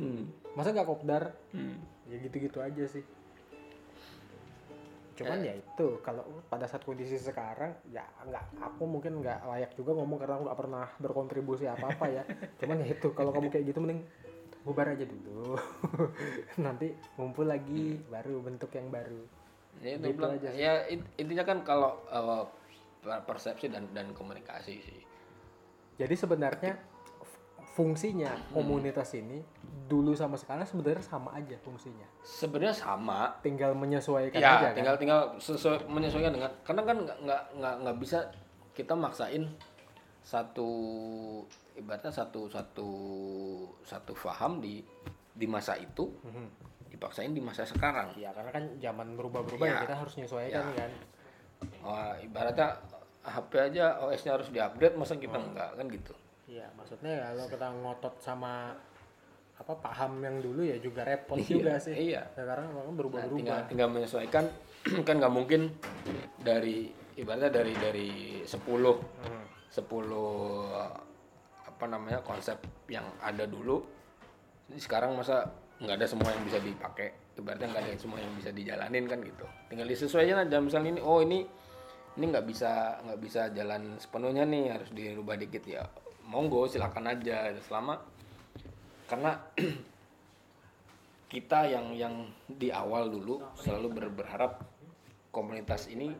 B: Masa nggak kopdar?
C: Hmm.
B: ya gitu-gitu aja sih cuman ya itu kalau pada saat kondisi sekarang ya nggak aku mungkin nggak layak juga ngomong karena aku nggak pernah berkontribusi apa apa ya. Cuman ya itu kalau kamu kayak gitu mending bubar aja dulu. Nanti ngumpul lagi baru bentuk yang baru.
C: Ya itu
B: Gitu
C: bilang-
B: aja sih.
C: ya it- intinya kan kalau eh, persepsi dan dan komunikasi sih.
B: Jadi sebenarnya fungsinya komunitas ini dulu sama sekarang sebenarnya sama aja fungsinya.
C: Sebenarnya sama.
B: Tinggal menyesuaikan
C: ya
B: aja kan?
C: tinggal tinggal sesuai menyesuaikan dengan karena kan nggak nggak nggak nggak bisa kita maksain satu ibaratnya satu satu satu paham di di masa itu
B: Mhm.
C: dipaksain di masa sekarang.
B: Ya karena kan zaman berubah-berubah ya,
C: Ya.
B: kita harus menyesuaikan
C: Ya.
B: kan?
C: Wah, ibaratnya HP aja OS-nya harus diupgrade masa kita enggak kan gitu
B: Iya, maksudnya kalau kita ngotot sama apa paham yang dulu ya juga repot
C: Iya,
B: juga sih.
C: iya.
B: Sekarang memang
C: Nah, tinggal
B: berubah-berubah.
C: tinggal menyesuaikan kan nggak mungkin dari ibaratnya dari dari 10
B: Hmm.
C: 10 apa namanya konsep yang ada dulu sekarang masa nggak ada semua yang bisa dipakai ibaratnya nggak ada semua yang bisa dijalanin kan gitu tinggal disesuaikan aja misalnya ini oh ini ini nggak bisa nggak bisa jalan sepenuhnya nih harus dirubah dikit ya monggo silakan aja. Selama karena kita yang yang di awal dulu selalu ber- berharap komunitas ini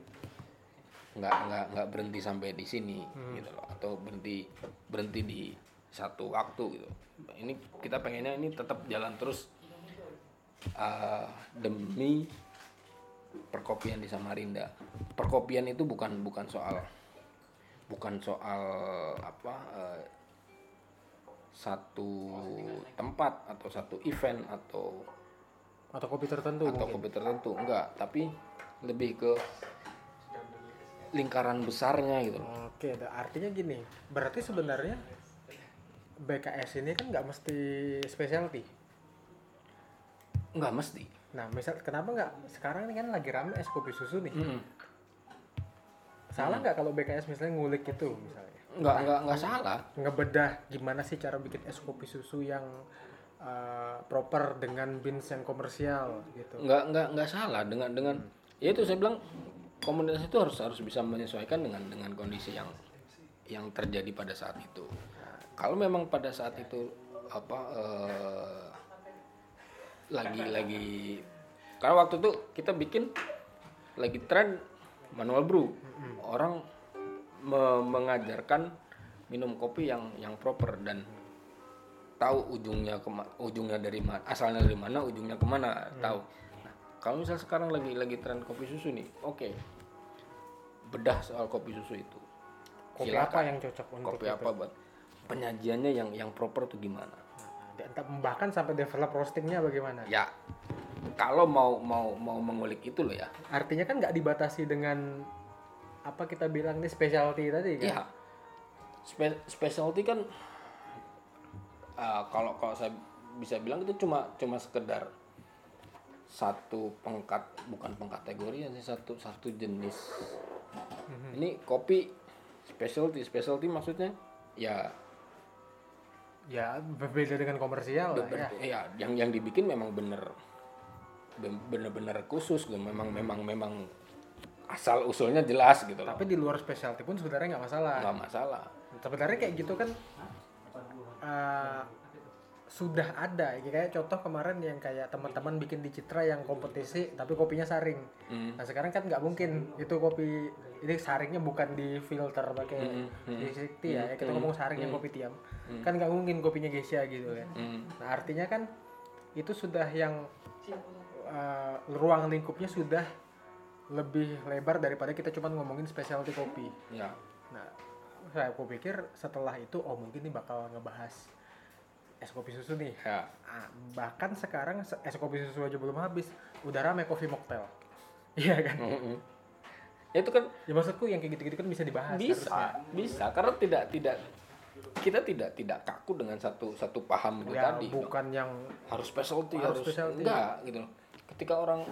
C: nggak nggak nggak berhenti sampai di sini gitu loh. Atau berhenti berhenti di satu waktu gitu. Ini kita pengennya ini tetap jalan terus uh, demi perkopian di Samarinda. Perkopian itu bukan bukan soal bukan soal apa uh, satu tempat atau satu event atau
B: Atau kopi tertentu
C: atau
B: mungkin.
C: kopi tertentu enggak tapi lebih ke lingkaran besarnya gitu loh
B: Oke, artinya gini. Berarti sebenarnya BKS ini kan nggak mesti specialty.
C: enggak mesti
B: Nah, misal kenapa nggak sekarang ini kan lagi rame es kopi susu nih.
C: Mm-mm.
B: Salah nggak kalau BKS misalnya ngulik itu misalnya?
C: enggak enggak enggak salah.
B: Ngebedah gimana sih cara bikin es kopi susu yang uh, proper dengan beans yang komersial gitu.
C: enggak enggak enggak salah. Dengan dengan ya itu saya bilang komunitas itu harus harus bisa menyesuaikan dengan dengan kondisi yang yang terjadi pada saat itu. Kalau memang pada saat itu apa eh, lagi lagi karena waktu itu kita bikin lagi tren manual brew orang me- mengajarkan minum kopi yang yang proper dan tahu ujungnya kema- ujungnya dari mana asalnya dari mana ujungnya ke mana tahu. Nah, kalau misal sekarang lagi lagi tren kopi susu nih oke. Bedah soal kopi susu itu.
B: Kopi
C: Silakan.
B: apa yang cocok untuk
C: kopi
B: itu?
C: apa buat penyajiannya yang yang proper tuh gimana?
B: Nah, entah bahkan sampai develop roastingnya bagaimana?
C: ya kalau mau mau mau mengulik itu loh ya
B: Artinya kan nggak dibatasi dengan apa kita bilang ini specialty tadi kan?
C: Iya. Spe- specialty kan uh, kalau kalau saya bisa bilang itu cuma cuma sekedar satu pengkat bukan pengkategorian sih satu satu jenis. Ini kopi specialty specialty maksudnya ya
B: Ya berbeda dengan komersial lah ya.
C: ya yang yang dibikin memang bener ben- bener-bener khusus gitu. memang memang memang asal usulnya jelas gitu loh
B: Tapi di luar specialty pun sebenarnya nggak masalah.
C: nggak masalah
B: Sebenarnya kayak gitu kan uh, sudah ada. Ya, Kayak contoh kemarin yang kayak teman-teman bikin di Citra yang kompetisi tapi kopinya saring.
C: Hmm.
B: Nah sekarang kan nggak mungkin itu kopi ini saringnya bukan di filter pakai
C: Hmm, hmm,
B: di siti ya. Kita ngomong saring yang kopi tiam.
C: Hmm.
B: Kan nggak mungkin kopinya Gesia gitu ya.
C: Hmm.
B: Nah artinya kan itu sudah yang uh, ruang lingkupnya sudah lebih lebar daripada kita cuma ngomongin specialty kopi.
C: ya
B: Nah, saya aku pikir setelah itu oh mungkin ini bakal ngebahas es kopi susu nih.
C: ya
B: Ah, bahkan sekarang se- es kopi susu aja belum habis, udah rame kopi mocktail. Iya kan?
C: Mm-mm. Ya, itu kan
B: Ya maksudku yang kayak gitu-gitu kan bisa dibahas
C: bisa
B: harusnya.
C: bisa karena tidak tidak kita tidak tidak kaku dengan satu satu paham itu
B: Ya
C: tadi gitu.
B: bukan yang
C: harus specialty
B: Harus
C: harus,
B: specialty.
C: enggak gitu loh. Ketika orang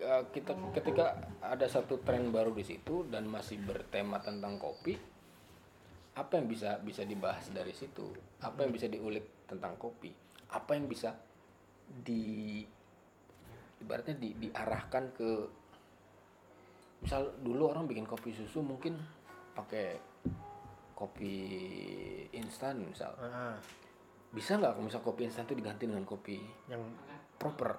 C: eh, kita ketika ada satu tren baru di situ dan masih bertema tentang kopi apa yang bisa bisa dibahas dari situ? Apa yang bisa diulik tentang kopi? Apa yang bisa di ibaratnya di, diarahkan ke misal dulu orang bikin kopi susu mungkin pakai kopi instan misal.
B: Ah,
C: bisa nggak kalau misal kopi instan itu diganti dengan kopi
B: yang
C: proper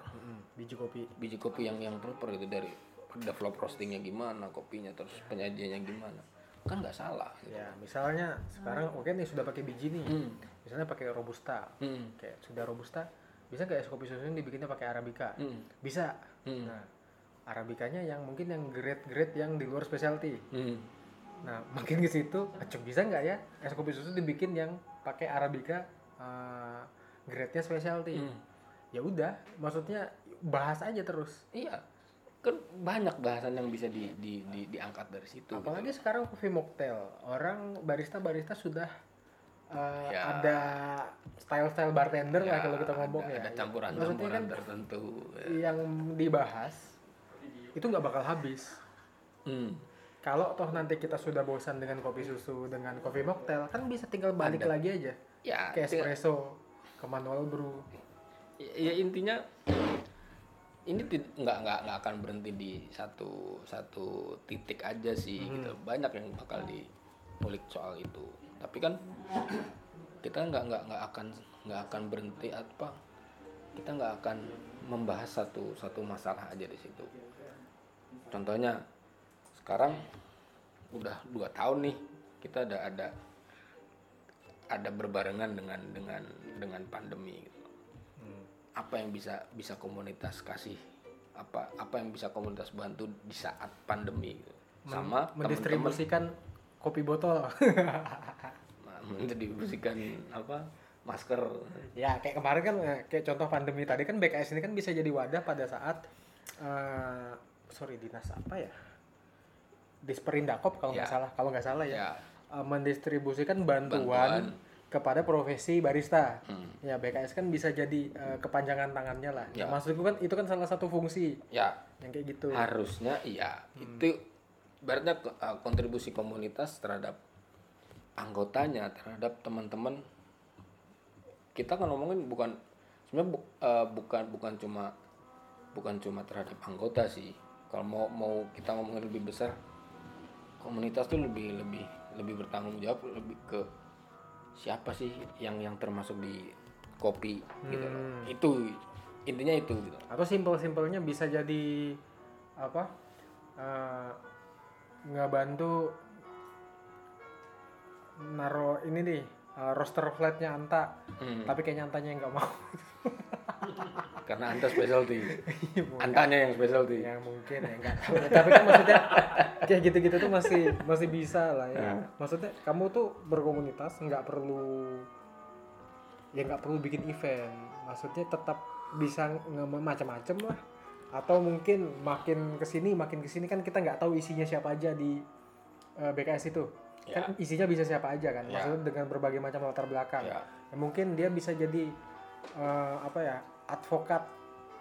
B: biji kopi
C: biji kopi yang yang proper itu dari develop roastingnya gimana kopinya terus penyajiannya gimana kan nggak salah gitu.
B: ya misalnya sekarang oke nih sudah pakai biji nih
C: Hmm.
B: misalnya pakai robusta
C: Hmm.
B: kayak sudah robusta bisa nggak es kopi susu ini dibikinnya pakai arabica
C: Hmm.
B: bisa
C: Hmm.
B: nah arabicanya yang mungkin yang grade-grade yang di luar specialty
C: Hmm.
B: nah makin ke situ bisa nggak ya es kopi susu dibikin yang pakai arabica uh, grade-nya specialty
C: Hmm.
B: Ya udah maksudnya bahas aja terus
C: iya kan banyak bahasan yang bisa di, di, di- diangkat dari situ gitu.
B: apalagi sekarang coffee mocktail orang barista barista sudah uh,
C: Ya.
B: ada style-style bartender lah
C: Ya,
B: kalau kita ngomong
C: ada,
B: ya
C: ada campuran-campuran
B: kan
C: tertentu ya.
B: yang dibahas itu nggak bakal habis
C: Hmm.
B: kalau toh nanti kita sudah bosan dengan kopi susu dengan kopi mocktail kan bisa tinggal balik
C: Ada.
B: lagi aja
C: ya
B: ke
C: tinggal-
B: espresso ke manual brew
C: ya, ya intinya ini nggak nggak nggak akan berhenti di satu satu titik aja sih gitu. Banyak yang bakal diulik soal itu. Tapi kan kita nggak nggak nggak akan nggak akan berhenti apa kita nggak akan membahas satu satu masalah aja di situ. Contohnya sekarang udah dua tahun nih kita ada ada ada berbarengan dengan dengan dengan pandemi gitu apa yang bisa bisa komunitas kasih apa apa yang bisa komunitas bantu di saat pandemi gitu. sama
B: mendistribusikan kopi botol
C: mendistribusikan apa masker
B: ya kayak kemarin kan eh, kayak contoh pandemi tadi kan BKS ini kan bisa jadi wadah pada saat eh, sorry dinas apa ya Disperindakop kalau nggak
C: Ya.
B: salah kalau nggak salah ya,
C: ya
B: eh, mendistribusikan bantuan,
C: Bantuan.
B: Kepada profesi barista.
C: Hmm.
B: ya BKS kan bisa jadi eh, kepanjangan tangannya lah.
C: Ya.
B: Nah, maksudku kan itu kan salah satu fungsi.
C: Ya.
B: Yang kayak gitu.
C: Harusnya iya. Itu ibaratnya ke- uh, kontribusi komunitas terhadap anggotanya terhadap teman-teman. Kita kan ngomongin bukan sebenarnya bu- uh, bukan bukan cuma bukan cuma terhadap anggota sih. Kalau mau mau kita ngomongin lebih besar komunitas tuh lebih lebih lebih bertanggung jawab lebih ke siapa sih yang yang termasuk di kopi gitu loh.
B: Hmm.
C: itu intinya itu gitu
B: atau simpel-simpelnya bisa jadi apa eh, ngebantu naro ini nih eh, roster flatnya Anta
C: Hmm.
B: tapi kayaknya Antanya yang nggak mau
C: karena anta specialty antanya yang specialty
B: ya mungkin ya nggak tahu ya. tapi kan maksudnya kayak gitu-gitu tuh masih masih bisa lah ya
C: Ya.
B: maksudnya kamu tuh berkomunitas nggak perlu ya nggak perlu bikin event maksudnya tetap bisa macam-macam lah atau mungkin makin ke sini makin ke sini kan kita nggak tahu isinya siapa aja di eh, BKS itu
C: Ya.
B: kan isinya bisa siapa aja kan
C: Ya.
B: maksudnya dengan berbagai macam latar belakang
C: Ya.
B: Ya, mungkin dia bisa jadi eh, apa ya advokat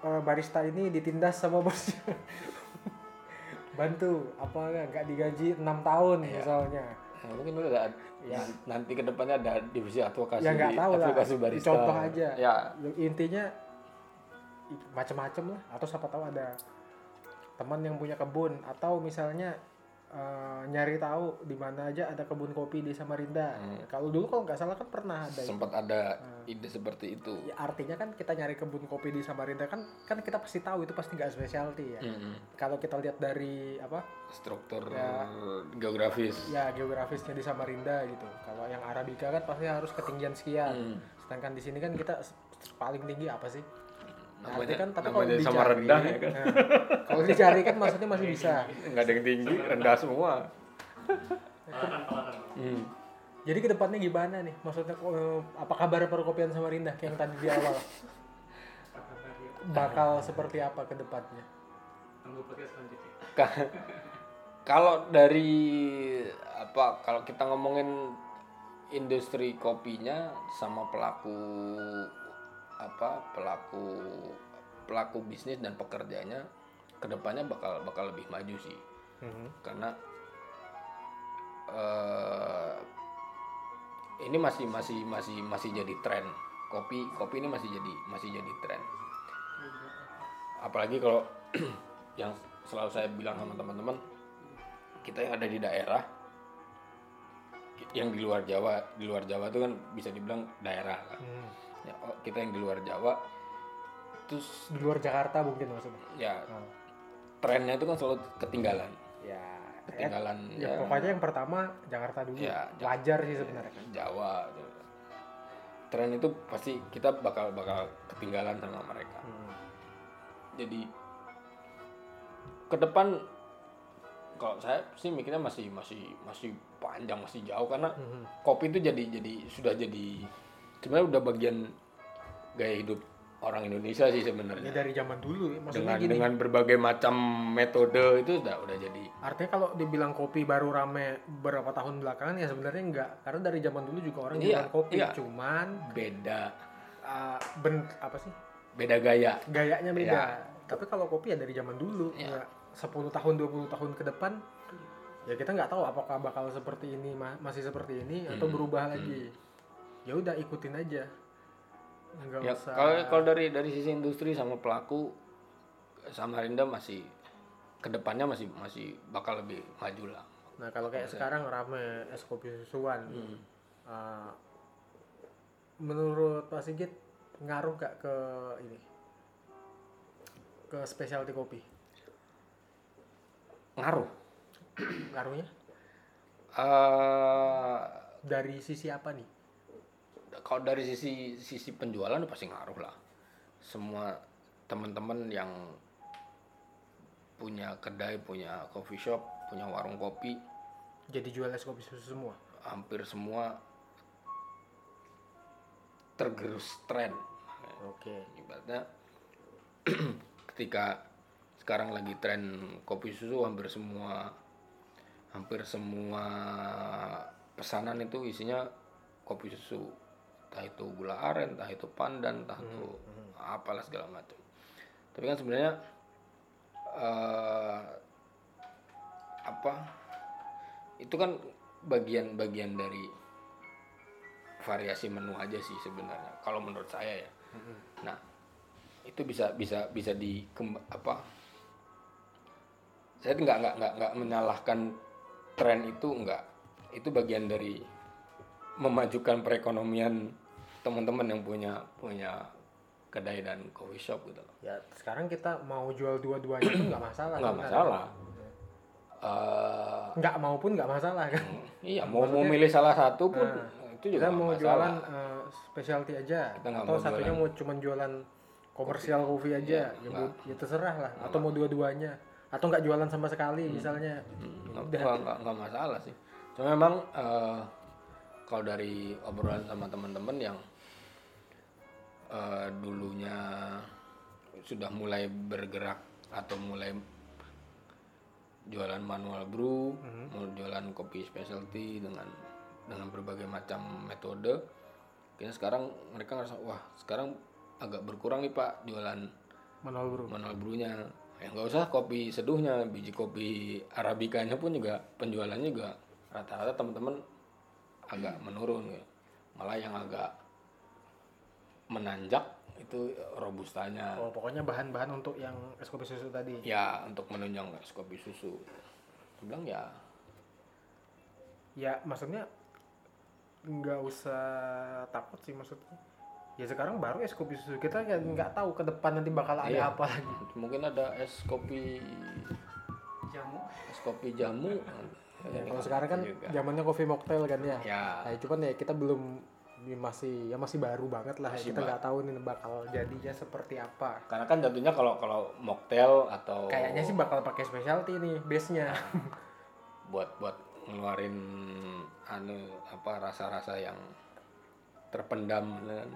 B: eh, barista ini ditindas sama bosnya bantu apa nggak digaji enam tahun
C: Iya.
B: misalnya.
C: Ya, mungkin udah ada
B: Ya.
C: nanti ke depannya ada divisi advokasi
B: ya nggak tahu lah.
C: advokasi barista.
B: Contoh aja.
C: Ya.
B: Intinya macam-macam lah. Atau siapa tahu ada teman yang punya kebun atau misalnya eh, nyari tahu di mana aja ada kebun kopi di Samarinda
C: Hmm.
B: kalau dulu kalau nggak salah kan pernah ada
C: sempat ada
B: Hmm.
C: ide seperti itu
B: Ya, artinya kan kita nyari kebun kopi di Samarinda kan kan kita pasti tahu itu pasti nggak specialty ya.
C: Mm-mm.
B: Kalau kita lihat dari apa
C: struktur
B: Ya.
C: geografis
B: ya geografisnya di Samarinda gitu. Kalau yang Arabica kan pasti harus ketinggian sekian.
C: Hmm.
B: Sedangkan di sini kan kita paling tinggi apa sih? Nah,
C: namanya
B: kan tapi kalau dicari,
C: sama rendah ya kan
B: nah, kalau dicari kan maksudnya masih bisa.
C: nggak ada yang tinggi rendah semua Hmm.
B: Jadi ke depannya gimana nih? Maksudnya eh, apa kabar perkopian Samarinda kayak yang tadi di awal? Bakal seperti apa
A: ke depannya? Selanjutnya.
C: Ka- kalau dari apa kalau kita ngomongin industri kopinya sama pelaku apa pelaku pelaku bisnis dan pekerjanya ke depannya bakal bakal lebih maju sih. Karena eh ini masih masih masih masih jadi tren. Kopi kopi ini masih jadi masih jadi tren. Apalagi kalau yang selalu saya bilang sama teman-teman kita yang ada di daerah yang di luar Jawa di luar Jawa itu kan bisa dibilang daerah kan
B: Hmm.
C: Ya, oh, kita yang di luar Jawa terus
B: Di luar Jakarta mungkin maksudnya.
C: ya
B: Oh.
C: trennya itu kan selalu ketinggalan
B: Ya.
C: ketinggalan
B: Ya, pokoknya yang pertama Jakarta dulu.
C: Ya, Ja-
B: Wajar sih sebenarnya kan.
C: Jawa tren itu pasti kita bakal bakal ketinggalan sama mereka
B: Hmm.
C: jadi ke depan kalau saya sih mikirnya masih masih masih panjang masih jauh karena
B: Mhm.
C: kopi itu jadi jadi sudah jadi sebenarnya udah bagian gaya hidup orang Indonesia sih
B: Ya
C: sebenarnya
B: dari zaman dulu ya. Maksudnya
C: dengan
B: gini.
C: dengan berbagai macam metode itu udah udah jadi
B: Artinya kalau dibilang kopi baru rame beberapa tahun belakangan ya sebenarnya enggak. Karena dari zaman dulu juga orang
C: Iya,
B: kopi.
C: iya.
B: Cuman
C: beda
B: uh, ben apa sih?
C: beda gaya
B: Gayanya beda.
C: Iya.
B: Tapi kalau kopi ya dari zaman dulu.
C: Iya.
B: Ya, 10 tahun 20 tahun ke depan ya kita nggak tahu apakah bakal seperti ini ma- masih seperti ini atau
C: Hmm,
B: berubah lagi. Ya udah ikutin aja. Enggak
C: ya
B: usah.
C: kalau kalau dari dari sisi industri sama pelaku Samarinda masih ke depannya masih masih bakal lebih maju lah
B: Nah kalau kayak sekarang rame es kopi susuan,
C: Hmm.
B: uh, menurut Pak Sigit ngaruh gak ke ini ke specialty kopi?
C: ngaruh
B: Ngaruhnya
C: eh
B: dari sisi apa nih?
C: Kalau dari sisi sisi penjualan pasti ngaruh lah semua teman-teman yang punya kedai punya coffee shop punya warung kopi
B: Jadi jual es kopi susu semua?
C: hampir semua tergerus tren
B: Oke.
C: ibaratnya ketika sekarang lagi tren kopi susu hampir semua hampir semua pesanan itu isinya kopi susu entah itu gula aren entah itu pandan entah itu apalah segala macam. Tapi kan sebenarnya eh, apa itu kan bagian-bagian dari variasi menu aja sih sebenarnya kalau menurut saya ya. Nah itu bisa bisa bisa di apa saya nggak nggak nggak nggak menyalahkan tren itu nggak. Itu bagian dari memajukan perekonomian teman-teman yang punya punya kedai dan coffee shop gitu loh
B: Ya sekarang kita mau jual dua-duanya itu nggak masalah.
C: nggak masalah Eh,
B: Nggak mau pun nggak masalah kan?
C: iya mau mau milih salah satu pun itu juga
B: Kita mau
C: masalah.
B: jualan uh, specialty aja,
C: Kita
B: atau
C: mau
B: satunya
C: jualan-
B: mau cuman jualan komersial kopi aja, ya, bu- ya terserah lah. Atau mau dua-duanya, atau nggak jualan sama sekali misalnya.
C: nggak nggak masalah sih cuma memang eh, kalau dari obrolan sama teman-teman yang eh, dulunya sudah mulai bergerak atau mulai jualan manual brew, mau jualan kopi specialty dengan dengan berbagai macam metode. Kayaknya sekarang mereka ngerasa wah sekarang agak berkurang nih pak jualan
B: Manual bro.
C: manual brewnya ya nggak usah kopi seduhnya biji kopi arabikanya pun juga penjualannya juga rata-rata teman-teman agak menurun ya malah yang agak menanjak itu robustanya
B: Oh, pokoknya bahan-bahan untuk yang es kopi susu tadi.
C: ya untuk menunjang es kopi susu Dia bilang ya
B: Ya maksudnya nggak usah takut sih maksudnya. Ya sekarang baru es kopi susu kita nggak nggak tahu ke depan nanti bakal ada
C: Iya.
B: apa lagi.
C: mungkin ada es kopi
A: jamu
C: es kopi jamu
B: Ya, kalau sekarang kan
C: juga.
B: zamannya coffee mocktail kan ya.
C: ya
B: Nah, cuman ya kita belum masih ya masih baru banget lah.
C: Masih
B: kita nggak tahu nih bakal jadinya seperti apa.
C: karena kan jatuhnya kalau kalau mocktail atau
B: Kayaknya sih bakal pakai specialty nih base-nya.
C: buat buat ngeluarin anu apa rasa-rasa yang terpendam kan.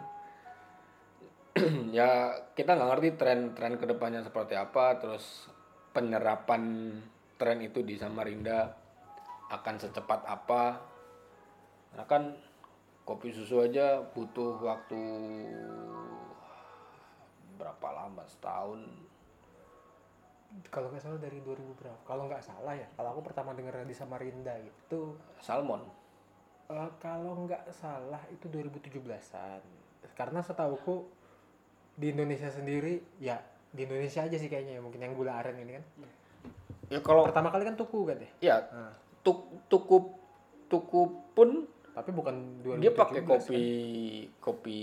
C: ya kita nggak ngerti tren-tren ke depannya seperti apa terus penyerapan tren itu di Samarinda akan secepat apa karena kan kopi susu aja butuh waktu berapa lama? Setahun.
B: Kalau nggak salah dari 2000 berapa? Kalau nggak salah ya, kalau aku pertama dengar di Samarinda itu
C: salmon.
B: eh, kalau nggak salah itu 2017-an. Karena setauku di Indonesia sendiri ya di Indonesia aja sih kayaknya ya mungkin yang gula aren ini kan.
C: Ya kalau
B: pertama kali kan tuku kan ya?
C: Ya
B: Nah,
C: tuk tuku tuku pun
B: tapi bukan 2017
C: dia pakai
B: kan.
C: kopi kopi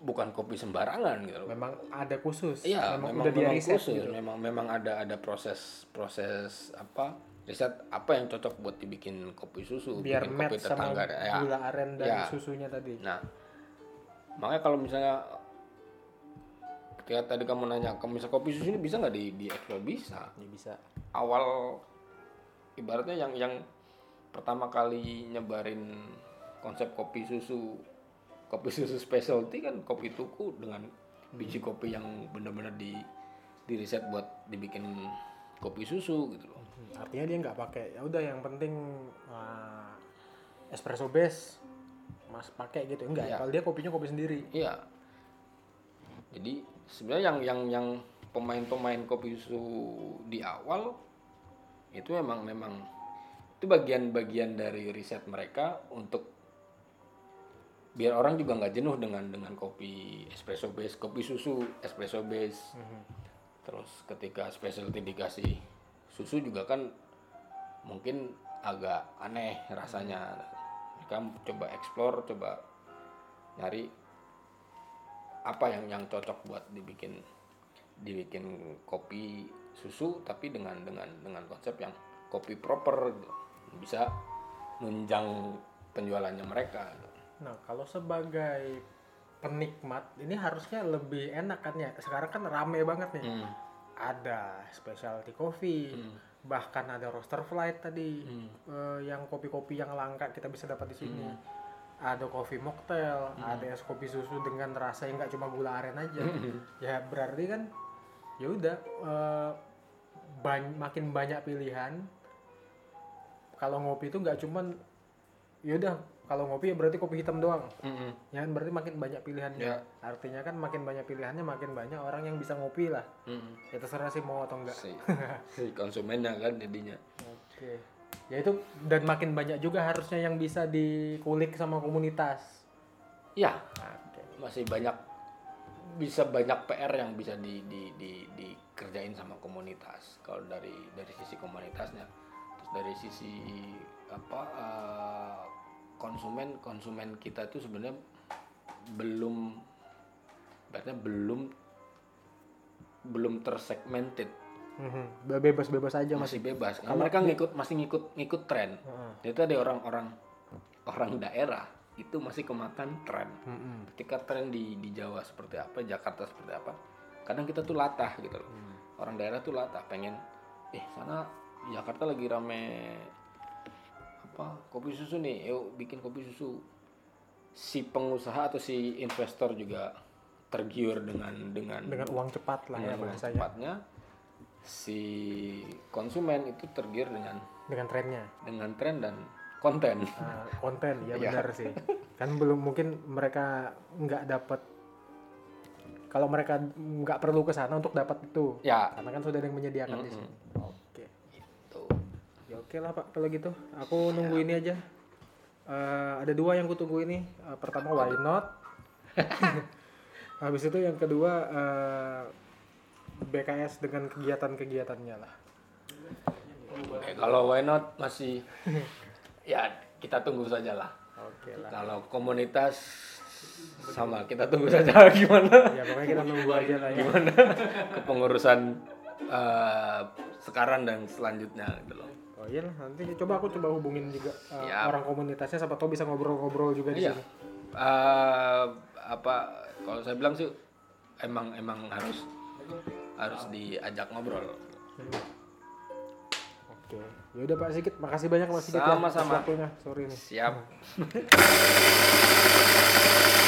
C: bukan kopi sembarangan gitu loh.
B: memang ada khusus
C: Iya,
B: memang,
C: memang,
B: udah
C: memang
B: riset
C: khusus.
B: gitu
C: Memang memang ada ada proses proses apa riset apa yang cocok buat dibikin kopi susu,
B: biar
C: bikin
B: match sama
C: ya.
B: gula aren dan
C: Ya.
B: susunya tadi
C: Nah, makanya kalau misalnya ketika tadi kamu nanya, kamu bisa kopi susu ini bisa nggak di di explore? bisa.
B: ya bisa
C: Awal ibaratnya yang yang pertama kali nyebarin konsep kopi susu kopi susu specialty kan kopi tuku dengan biji kopi yang benar-benar di di riset buat dibikin kopi susu gitu loh.
B: Hmm, artinya dia nggak pakai ya udah yang penting uh, espresso base mas pakai gitu enggak
C: Iya.
B: kalau dia kopinya kopi sendiri
C: Iya. Jadi sebenarnya yang yang yang pemain-pemain kopi susu di awal itu memang memang itu bagian-bagian dari riset mereka untuk biar orang juga nggak jenuh dengan dengan kopi espresso base, kopi susu espresso base. Terus ketika specialty dikasih susu juga kan mungkin agak aneh rasanya. Mereka coba explore, coba nyari apa yang yang cocok buat dibikin dibikin kopi susu tapi dengan dengan dengan konsep yang kopi proper gitu. bisa nunjang penjualannya mereka gitu.
B: Nah kalau sebagai penikmat ini harusnya lebih enak kan ya? Sekarang kan rame banget nih.
C: Hmm.
B: ada specialty coffee bahkan ada roaster flight tadi
C: Hmm.
B: eh, yang kopi-kopi yang langka kita bisa dapat di sini. Ada coffee mocktail ada es kopi susu dengan rasa yang nggak cuma gula aren aja. Ya berarti kan ya udah eh, ban- makin banyak pilihan kalau ngopi itu nggak cuman ya udah kalau ngopi ya berarti kopi hitam doang
C: Mm-mm.
B: ya kan berarti makin banyak pilihannya
C: Ya.
B: artinya kan makin banyak pilihannya makin banyak orang yang bisa ngopi lah
C: Mm-mm.
B: ya terserah sih mau atau enggak
C: si, si konsumennya kan jadinya
B: Oke. Ya itu dan makin banyak juga harusnya yang bisa dikulik sama komunitas.
C: ya
B: Oke.
C: masih banyak bisa banyak PR yang bisa di, di, di, dikerjain sama komunitas kalau dari dari sisi komunitasnya terus dari sisi apa eh, konsumen konsumen kita tuh sebenarnya belum berarti belum belum tersegmented
B: Mhm. Bebas-bebas aja
C: masih
B: masih.
C: bebas karena mereka ngikut masih ngikut ngikut tren
B: Heeh.
C: jadi ada orang-orang orang daerah itu masih kemakan tren
B: Mhm.
C: ketika tren di di Jawa seperti apa Jakarta seperti apa kadang kita tuh latah gitu loh orang daerah tuh latah pengen eh sana Jakarta lagi rame apa kopi susu nih yuk bikin kopi susu si pengusaha atau si investor juga tergiur dengan dengan
B: Dengan uang cepat lah ya
C: dengan
B: bahasanya.
C: cepatnya si konsumen itu tergiur dengan
B: Dengan trennya.
C: dengan tren dan konten
B: Nah, konten ya benar sih. Kan belum mungkin mereka nggak dapat kalau mereka nggak perlu ke sana untuk dapat itu.
C: ya
B: Karena kan sudah ada yang menyediakan di sini. Oke. lah Pak kalau gitu. Aku nunggu ini aja. Eh, ada dua yang kutunggu ini. Eh, pertama why not? Habis itu yang kedua eh, BKS dengan kegiatan-kegiatannya lah.
C: Oke, kalau why not masih ya kita tunggu saja lah
B: Oke lah.
C: kalau komunitas sama kita tunggu saja gimana
B: Ya pokoknya kita nunggu aja lah ya.
C: gimana kepengurusan eh, sekarang dan selanjutnya gitu loh
B: Oh iya lah, nanti coba aku coba hubungin juga
C: Siap.
B: orang komunitasnya siapa tahu bisa ngobrol-ngobrol juga di
C: iya
B: sini.
C: Eh, apa kalau saya bilang sih emang emang harus harus diajak ngobrol
B: Oke. Ya udah Pak Sigit, makasih banyak Pak Sigit ya
C: Sama-sama.
B: waktunya sore ini.
C: siap